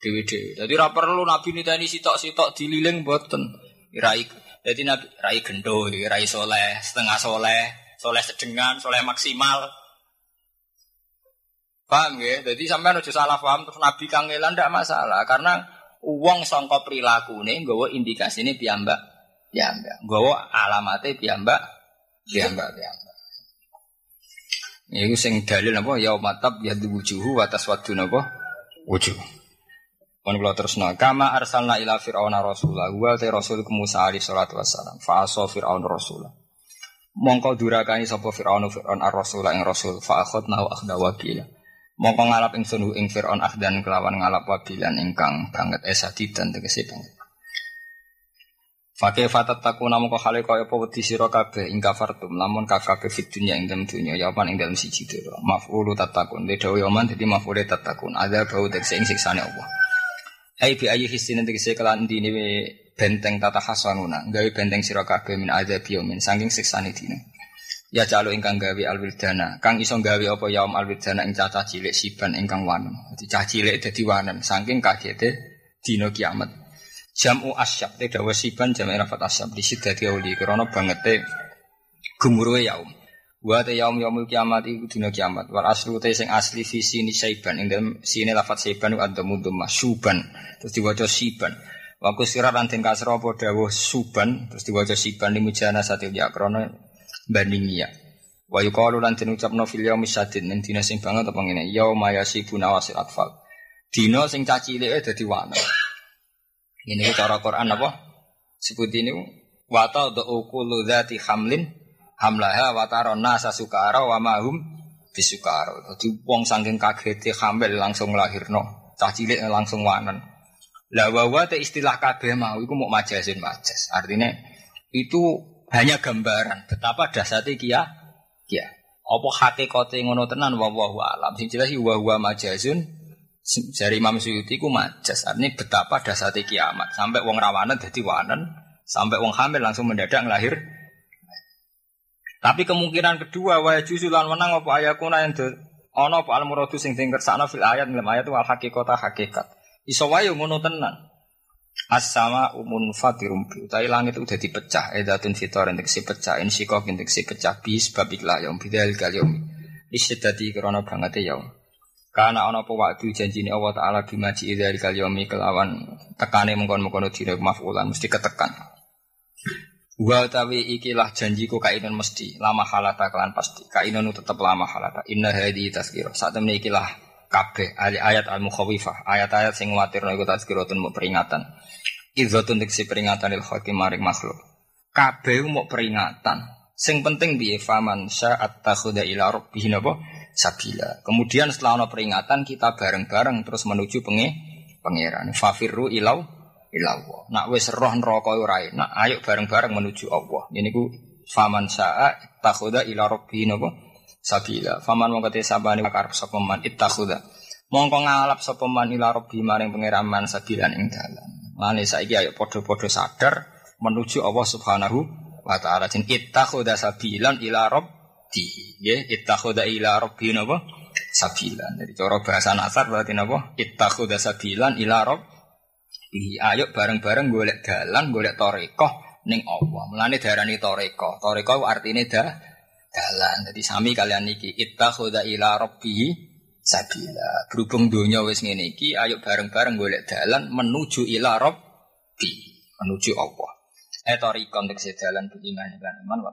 dhewe dhewe. Jadi ora perlu Nabi niteni sitok-sitok dililing boten. Rai jadi Nabi rai gendo, rai soleh, setengah soleh, soleh sedengan, soleh maksimal. Paham ya? Jadi sampai nuju salah paham terus Nabi kangelan tidak masalah karena uang songko perilaku ini gue indikasi ini piambak piambak gue alamatnya piambak piambak piambak ini sing dalil apa? Ya matab ya wujuhu atas waktu napa? Wujuh. Kon kula terusno. Kama arsalna ila fir'auna rasula wa ta rasul ke Musa alaihi salatu wassalam. Fa fir'aun rasula. Mongko durakani sapa fir'aun fir'aun ar-rasula ing rasul. Fa akhadna wa akhda wakila Mongko ngalap ing sunu ing Fir'aun akhdan kelawan ngalap wabilan ingkang banget esadi dan tegese banget. Fakih fatat taku namu kok hale kaya apa wedi sira kabeh ing kafartum lamun kabeh fit dunya ing dalem dunya ya apa ing dalem siji dhewe. Maf'ulu tatakun de yaman dadi maf'ule tatakun ada bau tegese ing siksane Allah. Ai bi ayi hisin tegese kelan dine benteng tata hasanuna gawe benteng sira kabeh min adzab yaumin saking siksane dine. Ya calo ingkang gawe alwildana, kang iso gawe apa yaum alwildana ing cacah cilik siban ingkang wanem. Dadi cah cilik dadi wanem saking kagete dina kiamat. Jamu asyab te dawa siban jam rafat asyab di dadi uli krana bangete gemuruhe yaum. Wa te yaum yaumul kiamat iku dina kiamat. Wal aslu te sing asli fi sini saiban ing dalem sini lafat saiban ku adamu dhamma suban. Terus diwaca siban. Wa kusirat lan den apa dawuh suban terus diwaca siban limujana satil ya krana bandingnya. Wa yuqalu lan den ucapno fil yaumi syadid ning dina sing banget apa ngene yauma yasibuna wasil atfal. Dina sing cacilike dadi wana. Ini cara Quran apa? Sebut ini wa ta'du kullu dzati hamlin hamlaha wa taron nasa sukara wa mahum bisukara. Dadi wong saking kagete hamil langsung lahirno, cah cilik langsung wanen. Lah wa te istilah kabeh mau iku mau majasin majas. Artinya itu hanya gambaran betapa dasarnya kia kia. Apa hakikate ngono tenan wa wa alam. Sing jelas wa wa majazun dari Imam Suyuti ku majas. Artinya betapa dasarnya kiamat. Sampai wong rawanan jadi wanen, sampai wong hamil langsung mendadak lahir. Tapi kemungkinan kedua wa juzulan menang apa ayakuna yang ana apa al muradu sing dingkersakno fil ayat dalam ayat itu al hakikata hakikat. Iso wae ngono tenan. As-sama umun fatirum. Bi utai langit udah dipecah. Edatun fitor yang si pecah. Insikok yang si pecah. Bis babik lah yang bidal kalium isyadati kerana banget ya karena ana apa waktu janjine Allah taala bimaji dari kaliomi kelawan tekane mengkon-mengkon dina mafulan. Mesti ketekan. Wa tawi ikilah janjiku kainan mesti. Lama halata kelan pasti. Kainan tetap lama halata. Inna hadi tazkirah saat ini ikilah kabeh ayat al mukhawifah ayat-ayat sing nguatirno iku tazkiratun peringatan Idzatun si peringatan il hakim maring makhluk. Kabeh mau peringatan. Sing penting biye faman sa'at takhuda ila rabbih napa sabila. Kemudian setelah ono peringatan kita bareng-bareng terus menuju penge pangeran. Fafirru ilau ilau. Nak wis roh neraka ora nak ayo bareng-bareng menuju Allah. Ini ku faman sa'at takhuda ila rabbih napa sabila. Faman mongko te sabane karep sapa man ittakhudha. Mongko ngalap sapa man ila rabbi maring pangeran man sabilan ing dalan. Lani saiki ayo podo-podo sadar menuju Allah Subhanahu wa taala. Jin ittakhudha sabilan ila rabbi. Nggih, ittakhudha ila rabbi napa? Sabilan. Jadi cara bahasa nasar berarti napa? Ittakhudha sabilan ila rabbi. Ayo bareng-bareng golek dalan, golek tarekah ning Allah. Mulane darani tarekah. Tarekah artine dah dalan. Jadi sami kalian niki ittakhudha ila rabbi sabila. Berhubung dunia wis ngene iki, ayo bareng-bareng golek dalan menuju ila rabbi, menuju Allah. Eh tarikon tegese dalan beriman lan iman wa